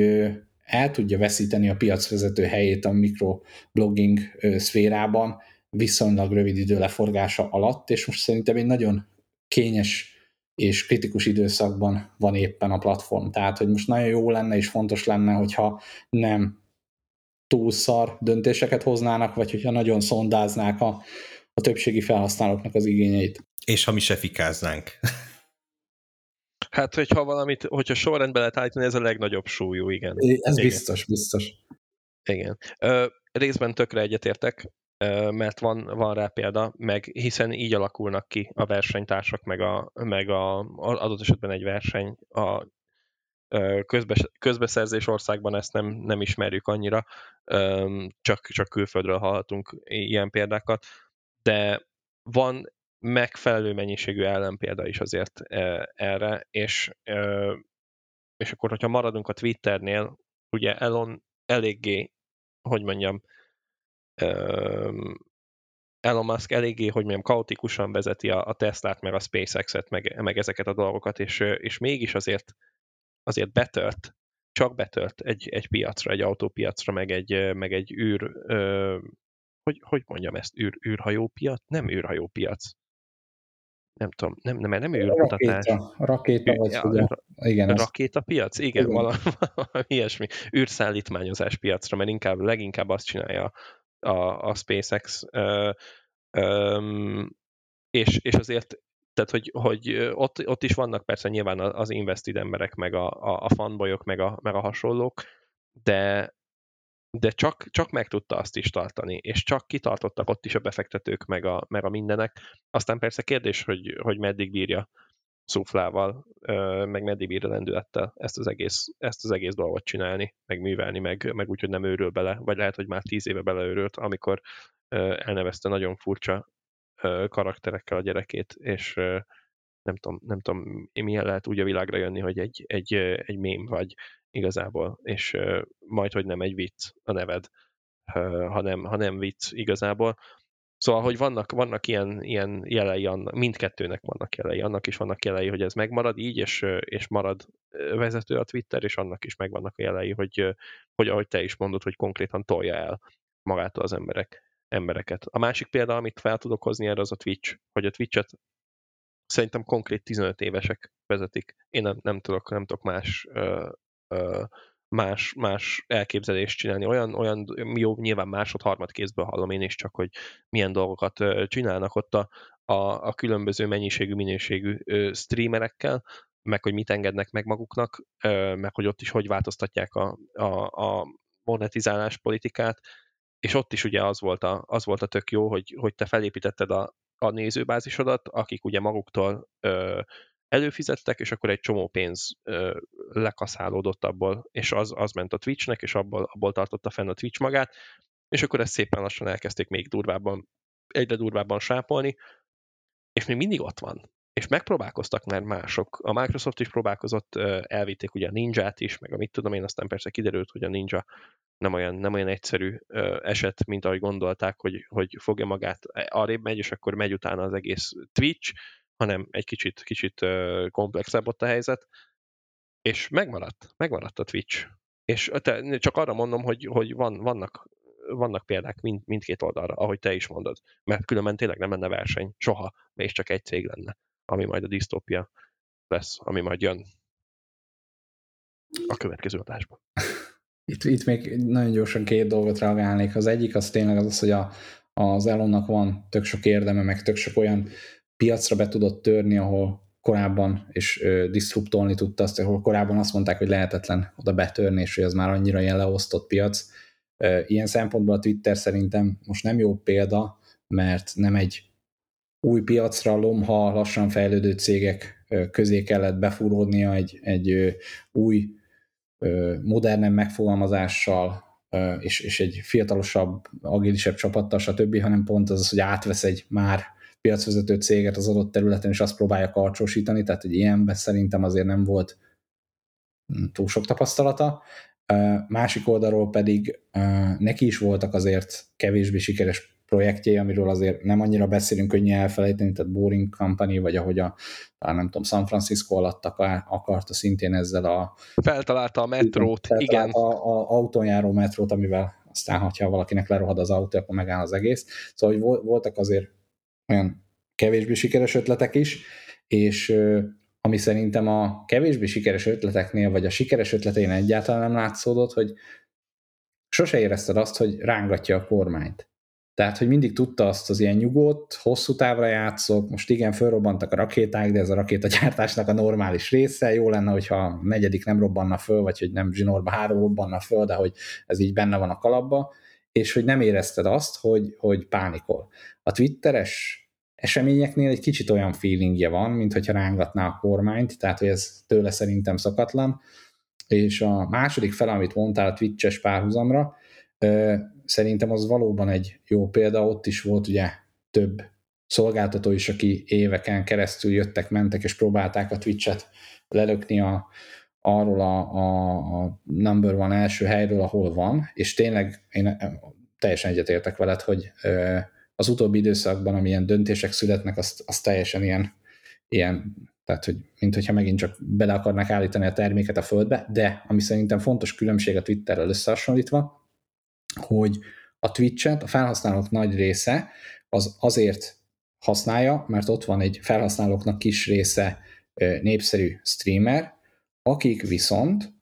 el tudja veszíteni a piacvezető helyét a mikroblogging szférában viszonylag rövid idő leforgása alatt, és most szerintem egy nagyon kényes és kritikus időszakban van éppen a platform. Tehát, hogy most nagyon jó lenne és fontos lenne, hogyha nem túl szar döntéseket hoznának, vagy hogyha nagyon szondáznák a, a többségi felhasználóknak az igényeit. És ha mi se fikáznánk. Hát, hogyha valamit, hogyha sorrendbe lehet állítani, ez a legnagyobb súlyú, igen. Ez igen. biztos, biztos. Igen. Ö, részben tökre egyetértek, mert van, van rá példa, meg hiszen így alakulnak ki a versenytársak, meg, a, meg a, adott esetben egy verseny a közbe, közbeszerzés országban ezt nem, nem ismerjük annyira, csak, csak külföldről hallhatunk ilyen példákat, de van megfelelő mennyiségű ellenpélda is azért erre, és, és akkor, hogyha maradunk a Twitternél, ugye Elon eléggé, hogy mondjam, Elon Musk eléggé, hogy mondjam, kaotikusan vezeti a, a Teslát, meg a SpaceX-et, meg, meg ezeket a dolgokat, és, és mégis azért, azért betört, csak betört egy, egy piacra, egy autópiacra, meg egy, meg egy űr, ö, hogy, hogy mondjam ezt, űr, űrhajópiac? Nem űrhajópiac. Nem tudom, nem, nem, nem űrkutatás. Rakéta, rakéta vagy ja, ugye, igen. Rakétapiac? Igen, igen. Valami, valami ilyesmi. űrszállítmányozás piacra, mert inkább, leginkább azt csinálja a, a SpaceX, ö, ö, és, és azért tehát, hogy, hogy ott, ott is vannak persze nyilván az invested emberek, meg a, a, a fanboyok, meg a, meg a hasonlók, de, de csak, csak meg tudta azt is tartani, és csak kitartottak ott is a befektetők, meg a, meg a mindenek. Aztán persze kérdés, hogy, hogy meddig bírja szuflával, meg meddig bír a lendülettel ezt az, egész, ezt az egész dolgot csinálni, meg művelni, meg, meg úgy, hogy nem őrül bele, vagy lehet, hogy már tíz éve beleőrült, amikor elnevezte nagyon furcsa karakterekkel a gyerekét, és nem tudom, nem tudom, milyen lehet úgy a világra jönni, hogy egy, egy, egy mém vagy igazából, és majd, hogy nem egy vicc a neved, hanem, hanem vicc igazából. Szóval, hogy vannak, vannak ilyen, ilyen jelei, annak, mindkettőnek vannak jelei, annak is vannak jelei, hogy ez megmarad így, és, és marad vezető a Twitter, és annak is megvannak a jelei, hogy, hogy ahogy te is mondod, hogy konkrétan tolja el magától az emberek, embereket. A másik példa, amit fel tudok hozni erre, az a Twitch, hogy a Twitch-et szerintem konkrét 15 évesek vezetik. Én nem, nem, tudok, nem tudok más ö, ö, más, más elképzelést csinálni. Olyan, olyan jó, nyilván másod, harmad kézből hallom én is csak, hogy milyen dolgokat csinálnak ott a, a, a különböző mennyiségű, minőségű streamerekkel, meg hogy mit engednek meg maguknak, meg hogy ott is hogy változtatják a, a, a monetizálás politikát, és ott is ugye az volt a, az volt a tök jó, hogy, hogy te felépítetted a, a nézőbázisodat, akik ugye maguktól ö, előfizettek, és akkor egy csomó pénz ö, lekaszálódott abból, és az, az ment a Twitchnek, és abból, abból tartotta fenn a Twitch magát, és akkor ezt szépen lassan elkezdték még durvábban, egyre durvábban sápolni, és még mindig ott van. És megpróbálkoztak már mások. A Microsoft is próbálkozott, elvitték ugye a Ninja-t is, meg a mit tudom én, aztán persze kiderült, hogy a Ninja nem olyan, nem olyan egyszerű eset, mint ahogy gondolták, hogy, hogy fogja magát, arrébb megy, és akkor megy utána az egész Twitch, hanem egy kicsit, kicsit komplexebb ott a helyzet, és megmaradt, megmaradt a Twitch. És te, csak arra mondom, hogy, hogy van, vannak, vannak példák mind, mindkét oldalra, ahogy te is mondod. Mert különben tényleg nem lenne verseny. Soha. És csak egy cég lenne, ami majd a disztópia lesz, ami majd jön a következő adásban. Itt, itt még nagyon gyorsan két dolgot reagálnék. Az egyik az tényleg az, hogy a, az Elonnak van tök sok érdeme, meg tök sok olyan piacra be tudott törni, ahol korábban, és ö, disruptolni tudta azt, ahol korábban azt mondták, hogy lehetetlen oda betörni, és hogy az már annyira ilyen leosztott piac. Ö, ilyen szempontból a Twitter szerintem most nem jó példa, mert nem egy új piacra lomha, lassan fejlődő cégek közé kellett befúródnia egy, egy új, modernebb megfogalmazással, és, és egy fiatalosabb, agilisebb csapattal, stb., hanem pont az, hogy átvesz egy már piacvezető céget az adott területen, és azt próbálja karcsósítani, tehát egy ilyenben szerintem azért nem volt hm, túl sok tapasztalata. Másik oldalról pedig neki is voltak azért kevésbé sikeres projektjei, amiről azért nem annyira beszélünk könnyű elfelejteni, tehát Boring Company, vagy ahogy a, talán nem tudom, San Francisco alatt akarta szintén ezzel a... Feltalálta a metrót, igen. A, a, a autójáró metrót, amivel aztán, ha valakinek lerohad az autó, akkor megáll az egész. Szóval hogy voltak azért olyan kevésbé sikeres ötletek is, és ami szerintem a kevésbé sikeres ötleteknél, vagy a sikeres ötletein egyáltalán nem látszódott, hogy sose érezted azt, hogy rángatja a kormányt. Tehát, hogy mindig tudta azt az ilyen nyugodt, hosszú távra játszok, most igen, fölrobbantak a rakéták, de ez a rakétagyártásnak a normális része, jó lenne, hogyha a negyedik nem robbanna föl, vagy hogy nem zsinórba három robbanna föl, de hogy ez így benne van a kalapba, és hogy nem érezted azt, hogy, hogy pánikol. A twitteres eseményeknél egy kicsit olyan feelingje van, mint hogyha rángatná a kormányt, tehát hogy ez tőle szerintem szokatlan, és a második fel, amit mondtál a Twitch-es párhuzamra, szerintem az valóban egy jó példa, ott is volt ugye több szolgáltató is, aki éveken keresztül jöttek, mentek és próbálták a Twitch-et lelökni a, arról a, a, a number van első helyről, ahol van, és tényleg én teljesen egyetértek veled, hogy az utóbbi időszakban, amilyen döntések születnek, az, az teljesen ilyen, ilyen tehát, hogy mint hogyha megint csak bele akarnak állítani a terméket a földbe, de ami szerintem fontos különbség a Twitterrel összehasonlítva, hogy a Twitch-et a felhasználók nagy része az azért használja, mert ott van egy felhasználóknak kis része népszerű streamer, akik viszont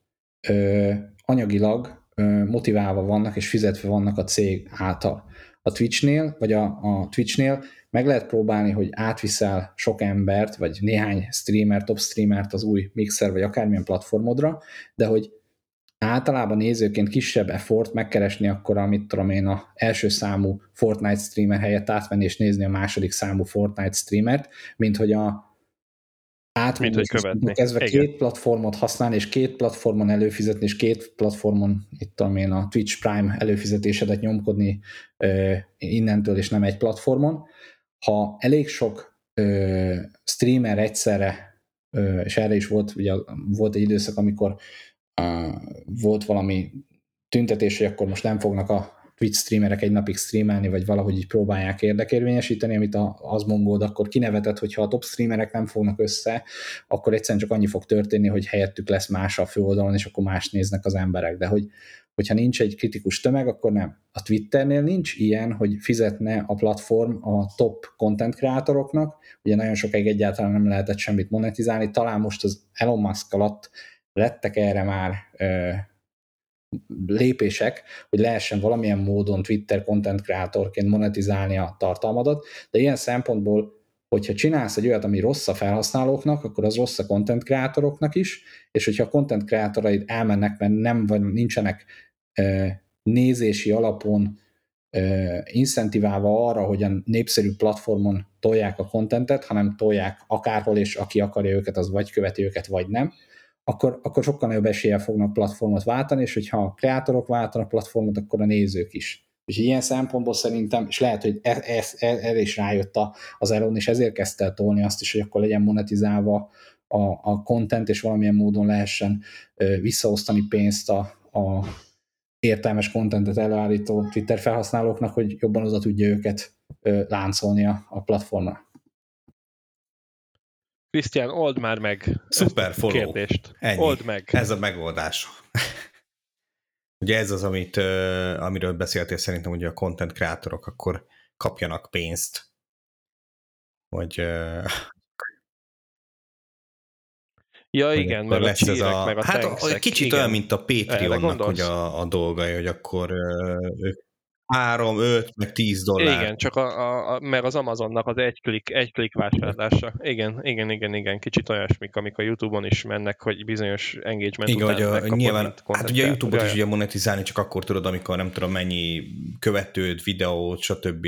ö, anyagilag motiválva vannak és fizetve vannak a cég által. A Twitchnél, vagy a, a Twitchnél meg lehet próbálni, hogy átviszel sok embert, vagy néhány streamer, top streamert az új Mixer, vagy akármilyen platformodra, de hogy általában nézőként kisebb effort megkeresni akkor, amit tudom én, a első számú Fortnite streamer helyett átvenni és nézni a második számú Fortnite streamert, mint hogy a átmenni, Mint, hogy követni. kezdve Igen. két platformot használni, és két platformon előfizetni, és két platformon, itt tudom én, a Twitch Prime előfizetésedet nyomkodni uh, innentől, és nem egy platformon. Ha elég sok uh, streamer egyszerre, uh, és erre is volt, ugye volt egy időszak, amikor volt valami tüntetés, hogy akkor most nem fognak a Twitch streamerek egy napig streamelni, vagy valahogy így próbálják érdekérvényesíteni, amit az mongód akkor kinevetett, hogyha a top streamerek nem fognak össze, akkor egyszerűen csak annyi fog történni, hogy helyettük lesz más a főoldalon, és akkor más néznek az emberek, de hogy hogyha nincs egy kritikus tömeg, akkor nem. A Twitternél nincs ilyen, hogy fizetne a platform a top content kreatoroknak, ugye nagyon sokáig egyáltalán nem lehetett semmit monetizálni, talán most az Elon Musk alatt lettek erre már lépések, hogy lehessen valamilyen módon Twitter content creatorként monetizálni a tartalmadat, de ilyen szempontból, hogyha csinálsz egy olyat, ami rossz a felhasználóknak, akkor az rossz a content creatoroknak is, és hogyha a content creatoraid elmennek, mert nem vagy, nincsenek nézési alapon incentiválva arra, hogy a népszerű platformon tolják a kontentet, hanem tolják akárhol, és aki akarja őket, az vagy követi őket, vagy nem, akkor, akkor sokkal nagyobb eséllyel fognak platformot váltani, és hogyha a kreatorok váltanak platformot, akkor a nézők is. És ilyen szempontból szerintem, és lehet, hogy erre e, e, erre is rájött az Elon, és ezért kezdte el tolni azt is, hogy akkor legyen monetizálva a, a content, és valamilyen módon lehessen visszaosztani pénzt a, a értelmes kontentet előállító Twitter felhasználóknak, hogy jobban oda tudja őket láncolni a platformra. Krisztián, old már meg Szuper follow. kérdést. Ennyi. Old meg. Ez a megoldás. Ugye ez az, amit, amiről beszéltél szerintem, hogy a content kreatorok akkor kapjanak pénzt. Hogy, Ja, igen, meg lesz a ez a, meg a Hát a, kicsit igen. olyan, mint a Patreonnak hogy a, a dolga, hogy akkor ők 3, 5, meg 10 dollár. Igen, csak a, a, a, meg az Amazonnak az egy klik, egy klik vásárlása. Igen, igen, igen, igen, kicsit olyasmik, amik a Youtube-on is mennek, hogy bizonyos engagement igen, után hogy a, nyilván, hát ugye a Youtube-ot is ugye monetizálni csak akkor tudod, amikor nem tudom mennyi követőd, videót, stb.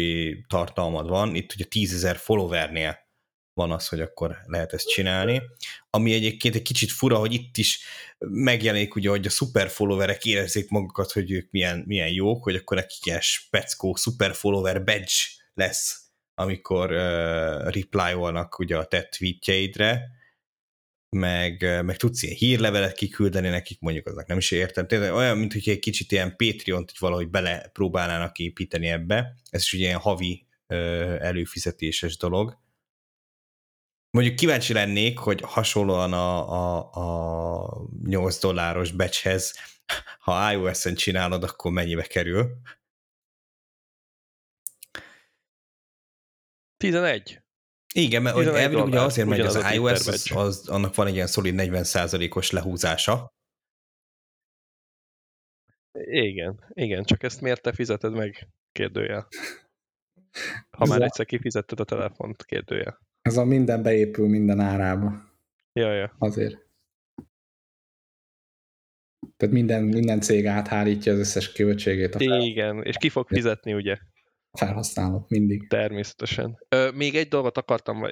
tartalmad van. Itt ugye 10 000 followernél van az, hogy akkor lehet ezt csinálni. Ami egyébként egy kicsit fura, hogy itt is megjelenik ugye, hogy a super followerek érezzék magukat, hogy ők milyen, milyen jók, hogy akkor nekik ilyen speckó super follower badge lesz, amikor uh, reply-olnak ugye a te tweetjeidre, meg, meg tudsz ilyen hírlevelet kiküldeni nekik, mondjuk aznak nem is értem. Tényleg olyan, mint hogy egy kicsit ilyen Patreon-t valahogy bele próbálnának építeni ebbe. Ez is ugye ilyen havi előfizetéses dolog Mondjuk kíváncsi lennék, hogy hasonlóan a, a, a 8 dolláros becshez, ha iOS-en csinálod, akkor mennyibe kerül? 11. Igen, mert elvileg ugye azért megy az, az iOS, az, az, annak van egy ilyen szolid 40%-os lehúzása. Igen, igen, csak ezt miért te fizeted meg? Kérdője. Ha már egyszer kifizetted a telefont, kérdője. Ez a minden beépül minden árába. Ja, ja. Azért. Tehát minden, minden cég áthárítja az összes költségét. Igen, és ki fog fizetni, ugye? Felhasználók mindig. Természetesen. Még egy dolgot akartam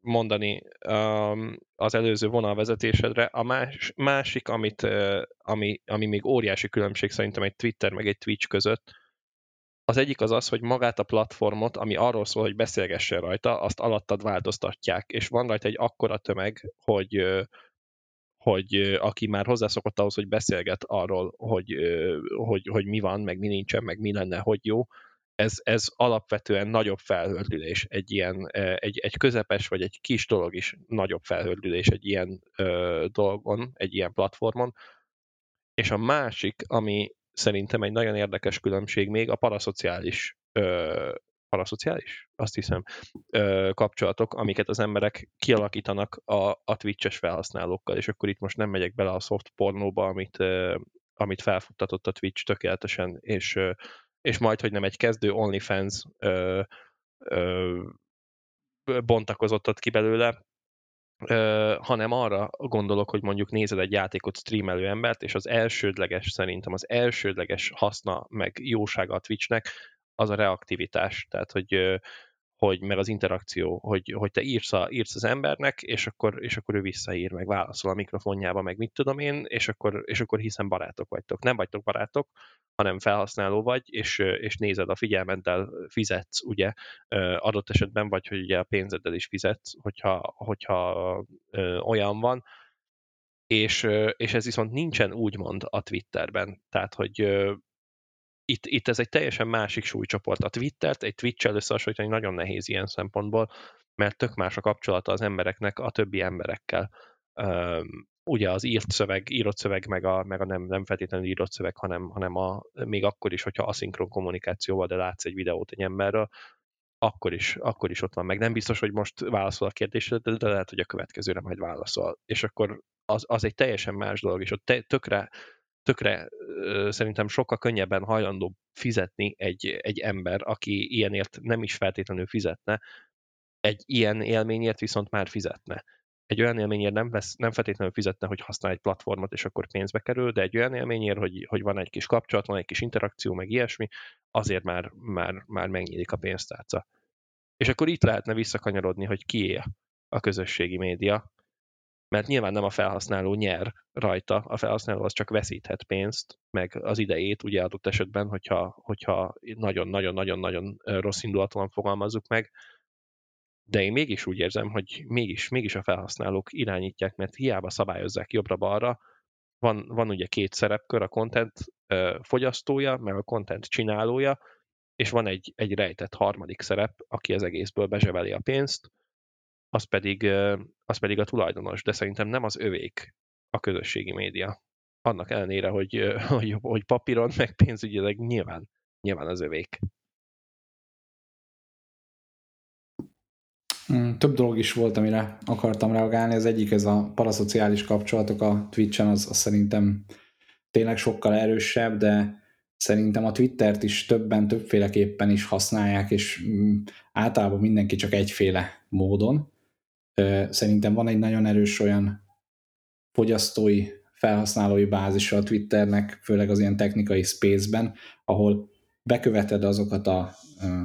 mondani az előző vonalvezetésedre. A más, másik, amit, ami, ami még óriási különbség szerintem egy Twitter meg egy Twitch között, az egyik az az, hogy magát a platformot, ami arról szól, hogy beszélgessen rajta, azt alattad változtatják, és van rajta egy akkora tömeg, hogy, hogy aki már hozzászokott ahhoz, hogy beszélget arról, hogy, hogy, hogy mi van, meg mi nincsen, meg mi lenne, hogy jó, ez, ez alapvetően nagyobb felhördülés egy ilyen, egy, egy közepes vagy egy kis dolog is nagyobb felhördülés egy ilyen ö, dolgon, egy ilyen platformon. És a másik, ami, szerintem egy nagyon érdekes különbség még a paraszociális ö, paraszociális, azt hiszem, ö, kapcsolatok, amiket az emberek kialakítanak a, a Twitch-es felhasználókkal, és akkor itt most nem megyek bele a soft pornóba, amit, ö, amit felfuttatott a Twitch tökéletesen, és, ö, és majd, hogy nem egy kezdő OnlyFans ö, ö, bontakozott ott ki belőle, hanem arra gondolok, hogy mondjuk nézed egy játékot streamelő embert, és az elsődleges, szerintem az elsődleges haszna, meg jósága a Twitchnek, az a reaktivitás. Tehát, hogy hogy meg az interakció, hogy, hogy te írsz, a, írsz az embernek, és akkor, és akkor ő visszaír, meg válaszol a mikrofonjába, meg mit tudom én, és akkor, és akkor hiszen barátok vagytok. Nem vagytok barátok, hanem felhasználó vagy, és, és nézed a figyelmeddel, fizetsz, ugye, adott esetben, vagy hogy ugye a pénzeddel is fizetsz, hogyha, hogyha olyan van, és, és ez viszont nincsen úgymond a Twitterben, tehát hogy itt, itt ez egy teljesen másik súlycsoport. A Twittert egy Twitch-el összehasonlítani nagyon nehéz ilyen szempontból, mert tök más a kapcsolata az embereknek a többi emberekkel. Um, ugye az írt szöveg, írott szöveg, meg a, meg a nem, nem feltétlenül írott szöveg, hanem, hanem a, még akkor is, hogyha aszinkron kommunikációval, de látsz egy videót egy emberről, akkor is, akkor is ott van. Meg nem biztos, hogy most válaszol a kérdésre, de, de lehet, hogy a következőre majd válaszol. És akkor az, az egy teljesen más dolog, és ott te, tökre tökre szerintem sokkal könnyebben hajlandó fizetni egy, egy ember, aki ilyenért nem is feltétlenül fizetne, egy ilyen élményért viszont már fizetne. Egy olyan élményért nem, vesz, nem feltétlenül fizetne, hogy használ egy platformot, és akkor pénzbe kerül, de egy olyan élményért, hogy, hogy van egy kis kapcsolat, van egy kis interakció, meg ilyesmi, azért már, már, már megnyílik a pénztárca. És akkor itt lehetne visszakanyarodni, hogy kié a közösségi média, mert nyilván nem a felhasználó nyer rajta, a felhasználó az csak veszíthet pénzt, meg az idejét, ugye adott esetben, hogyha, hogyha nagyon-nagyon-nagyon-nagyon rossz indulatlan fogalmazzuk meg, de én mégis úgy érzem, hogy mégis, mégis a felhasználók irányítják, mert hiába szabályozzák jobbra-balra, van, van ugye két szerepkör, a content fogyasztója, meg a content csinálója, és van egy, egy rejtett harmadik szerep, aki az egészből bezseveli a pénzt, az pedig, az pedig a tulajdonos, de szerintem nem az övék a közösségi média, annak ellenére, hogy, hogy, hogy papíron, meg pénzügyileg nyilván, nyilván az övék. Hmm, több dolog is volt, amire akartam reagálni. Az egyik ez a paraszociális kapcsolatok a Twitch-en, az, az szerintem tényleg sokkal erősebb, de szerintem a Twittert is többen, többféleképpen is használják, és mm, általában mindenki csak egyféle módon. Szerintem van egy nagyon erős olyan fogyasztói, felhasználói bázisa a Twitternek, főleg az ilyen technikai space-ben, ahol beköveted azokat a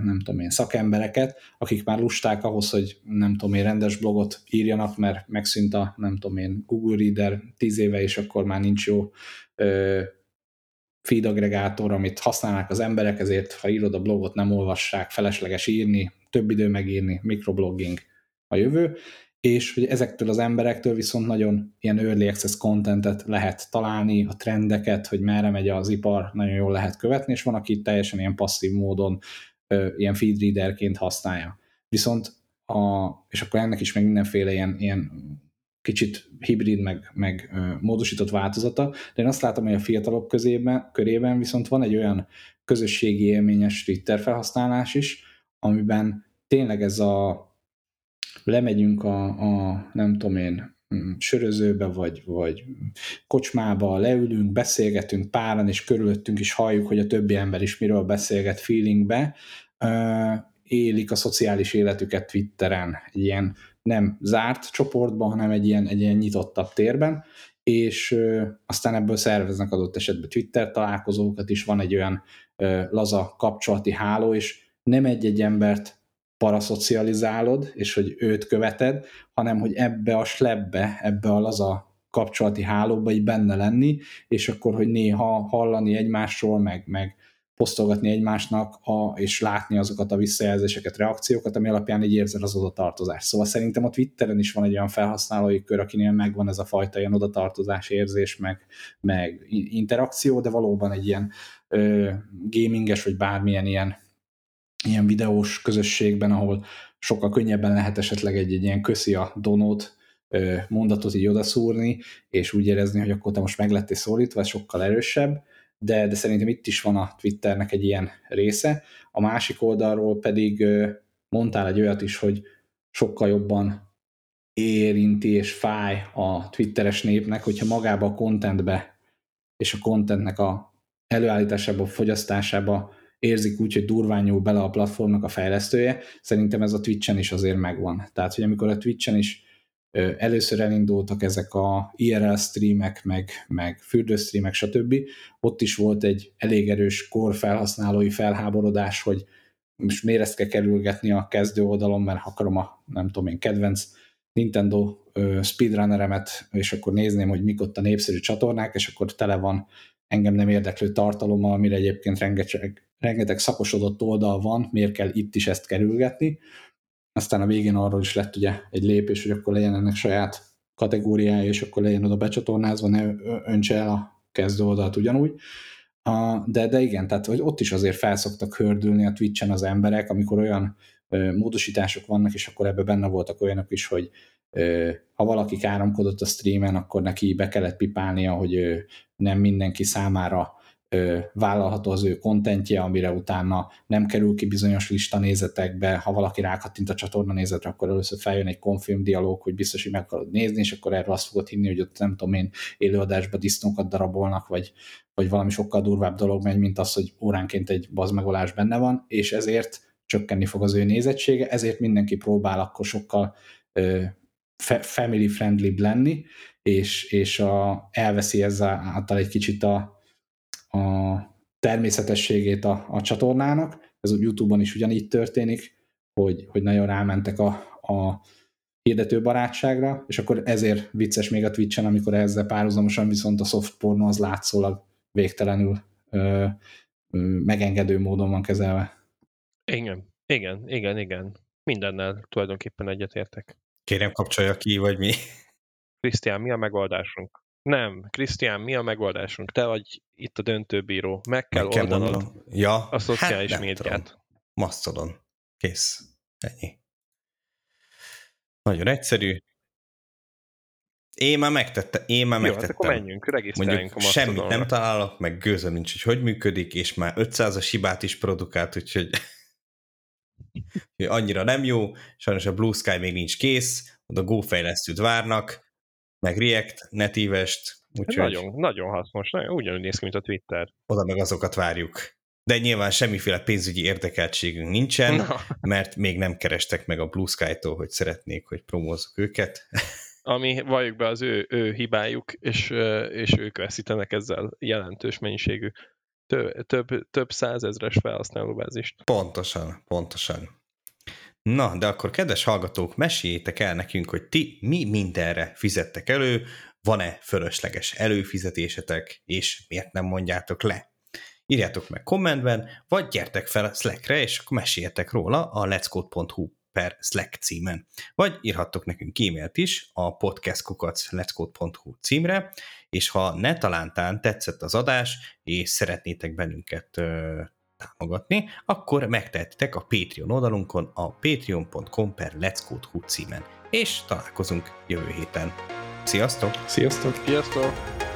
nem tudom én, szakembereket, akik már lusták ahhoz, hogy nem tudom én, rendes blogot írjanak, mert megszűnt a nem tudom én, Google Reader tíz éve, és akkor már nincs jó feed aggregátor, amit használnak az emberek, ezért ha írod a blogot, nem olvassák, felesleges írni, több idő megírni, mikroblogging a jövő, és hogy ezektől az emberektől viszont nagyon ilyen early access contentet lehet találni, a trendeket, hogy merre megy az ipar, nagyon jól lehet követni, és van, aki teljesen ilyen passzív módon ilyen feedreaderként használja. Viszont a, és akkor ennek is meg mindenféle ilyen, ilyen kicsit hibrid, meg, meg módosított változata, de én azt látom, hogy a fiatalok közében, körében viszont van egy olyan közösségi élményes Twitter felhasználás is, amiben tényleg ez a lemegyünk a, a nem tudom én, sörözőbe, vagy, vagy kocsmába, leülünk, beszélgetünk páran, és körülöttünk is halljuk, hogy a többi ember is miről beszélget feelingbe, élik a szociális életüket Twitteren, egy ilyen nem zárt csoportban, hanem egy ilyen, egy ilyen nyitottabb térben, és aztán ebből szerveznek adott esetben Twitter találkozókat is, van egy olyan laza kapcsolati háló, és nem egy-egy embert paraszocializálod, és hogy őt követed, hanem hogy ebbe a slebbe, ebbe a laza kapcsolati hálóba így benne lenni, és akkor, hogy néha hallani egymásról, meg, meg posztolgatni egymásnak, a, és látni azokat a visszajelzéseket, reakciókat, ami alapján így érzed az odatartozást. Szóval szerintem a Twitteren is van egy olyan felhasználói kör, akinél megvan ez a fajta ilyen odatartozás érzés, meg, meg interakció, de valóban egy ilyen ö, gaminges, vagy bármilyen ilyen, ilyen videós közösségben, ahol sokkal könnyebben lehet esetleg egy, egy ilyen köszi a donót mondatot így odaszúrni, és úgy érezni, hogy akkor te most meglettél szólítva, ez sokkal erősebb, de, de szerintem itt is van a Twitternek egy ilyen része. A másik oldalról pedig mondtál egy olyat is, hogy sokkal jobban érinti és fáj a twitteres népnek, hogyha magába a contentbe és a contentnek a előállításába, fogyasztásába érzik úgy, hogy durván nyúl bele a platformnak a fejlesztője, szerintem ez a Twitchen is azért megvan. Tehát, hogy amikor a Twitchen is először elindultak ezek a IRL streamek, meg, meg fürdőstreamek, stb. Ott is volt egy elég erős kor felhasználói felháborodás, hogy most miért ezt kell kerülgetni a kezdő oldalon, mert akarom a, nem tudom én, kedvenc Nintendo speedrunneremet, és akkor nézném, hogy mik ott a népszerű csatornák, és akkor tele van engem nem érdeklő tartalommal, amire egyébként rengeteg, rengeteg szakosodott oldal van, miért kell itt is ezt kerülgetni aztán a végén arról is lett ugye egy lépés, hogy akkor legyen ennek saját kategóriája, és akkor legyen oda becsatornázva, ne öntse el a kezdő oldalt ugyanúgy. De, de igen, tehát hogy ott is azért felszoktak hördülni a Twitch-en az emberek, amikor olyan módosítások vannak, és akkor ebbe benne voltak olyanok is, hogy ha valaki káromkodott a streamen, akkor neki be kellett pipálnia, hogy nem mindenki számára vállalható az ő kontentje, amire utána nem kerül ki bizonyos lista nézetekbe, ha valaki rákattint a csatorna nézetre, akkor először feljön egy konfirm dialóg, hogy biztos, hogy meg akarod nézni, és akkor erről azt fogod hinni, hogy ott nem tudom én élőadásba disznókat darabolnak, vagy, vagy valami sokkal durvább dolog megy, mint az, hogy óránként egy bazmegolás benne van, és ezért csökkenni fog az ő nézettsége, ezért mindenki próbál akkor sokkal ö, family friendly lenni, és, és a, elveszi ezzel által egy kicsit a, a természetességét a, a csatornának. Ez a YouTube-on is ugyanígy történik, hogy, hogy nagyon rámentek a, a hirdető barátságra, és akkor ezért vicces még a Twitch-en, amikor ezzel párhuzamosan viszont a soft porno az látszólag végtelenül ö, ö, megengedő módon van kezelve. Igen, igen, igen, igen. Mindennel tulajdonképpen egyetértek. Kérem kapcsolja ki, vagy mi? Krisztián, mi a megoldásunk? Nem, Krisztián, mi a megoldásunk? Te vagy itt a döntőbíró. Meg kell, Meg kell oldanod mondanom. ja, a szociális hát médiát. Mastodon. Kész. Ennyi. Nagyon egyszerű. Én már megtettem, én már Jó, hát megtettem. akkor menjünk, regisztráljunk Mondjuk a semmit nem találok, meg gőzöm nincs, hogy hogy működik, és már 500-as hibát is produkált, úgyhogy hogy annyira nem jó. Sajnos a Blue Sky még nincs kész, oda Go fejlesztőt várnak, meg React, Native-est, úgyhogy Nagyon, nagyon hasznos, nagyon, ugyanúgy néz ki, mint a Twitter. oda meg azokat várjuk. De nyilván semmiféle pénzügyi érdekeltségünk nincsen, Na, mert még nem kerestek meg a Blue Sky-tól, hogy szeretnék, hogy promózzuk őket. ami valljuk be az ő, ő hibájuk, és, és ők veszítenek ezzel jelentős mennyiségű több, több, több százezres felhasználóbázist. Pontosan, pontosan. Na, de akkor kedves hallgatók, meséljétek el nekünk, hogy ti mi mindenre fizettek elő, van-e fölösleges előfizetésetek, és miért nem mondjátok le? Írjátok meg kommentben, vagy gyertek fel a Slackre, és meséljetek róla a letscode.hu per Slack címen. Vagy írhattok nekünk e-mailt is a podcastkukacletscode.hu címre, és ha ne talántán tetszett az adás, és szeretnétek bennünket támogatni, akkor megtehetitek a Patreon oldalunkon a patreon.com per letscode.hu címen. És találkozunk jövő héten. Sziasztok! Sziasztok! Sziasztok!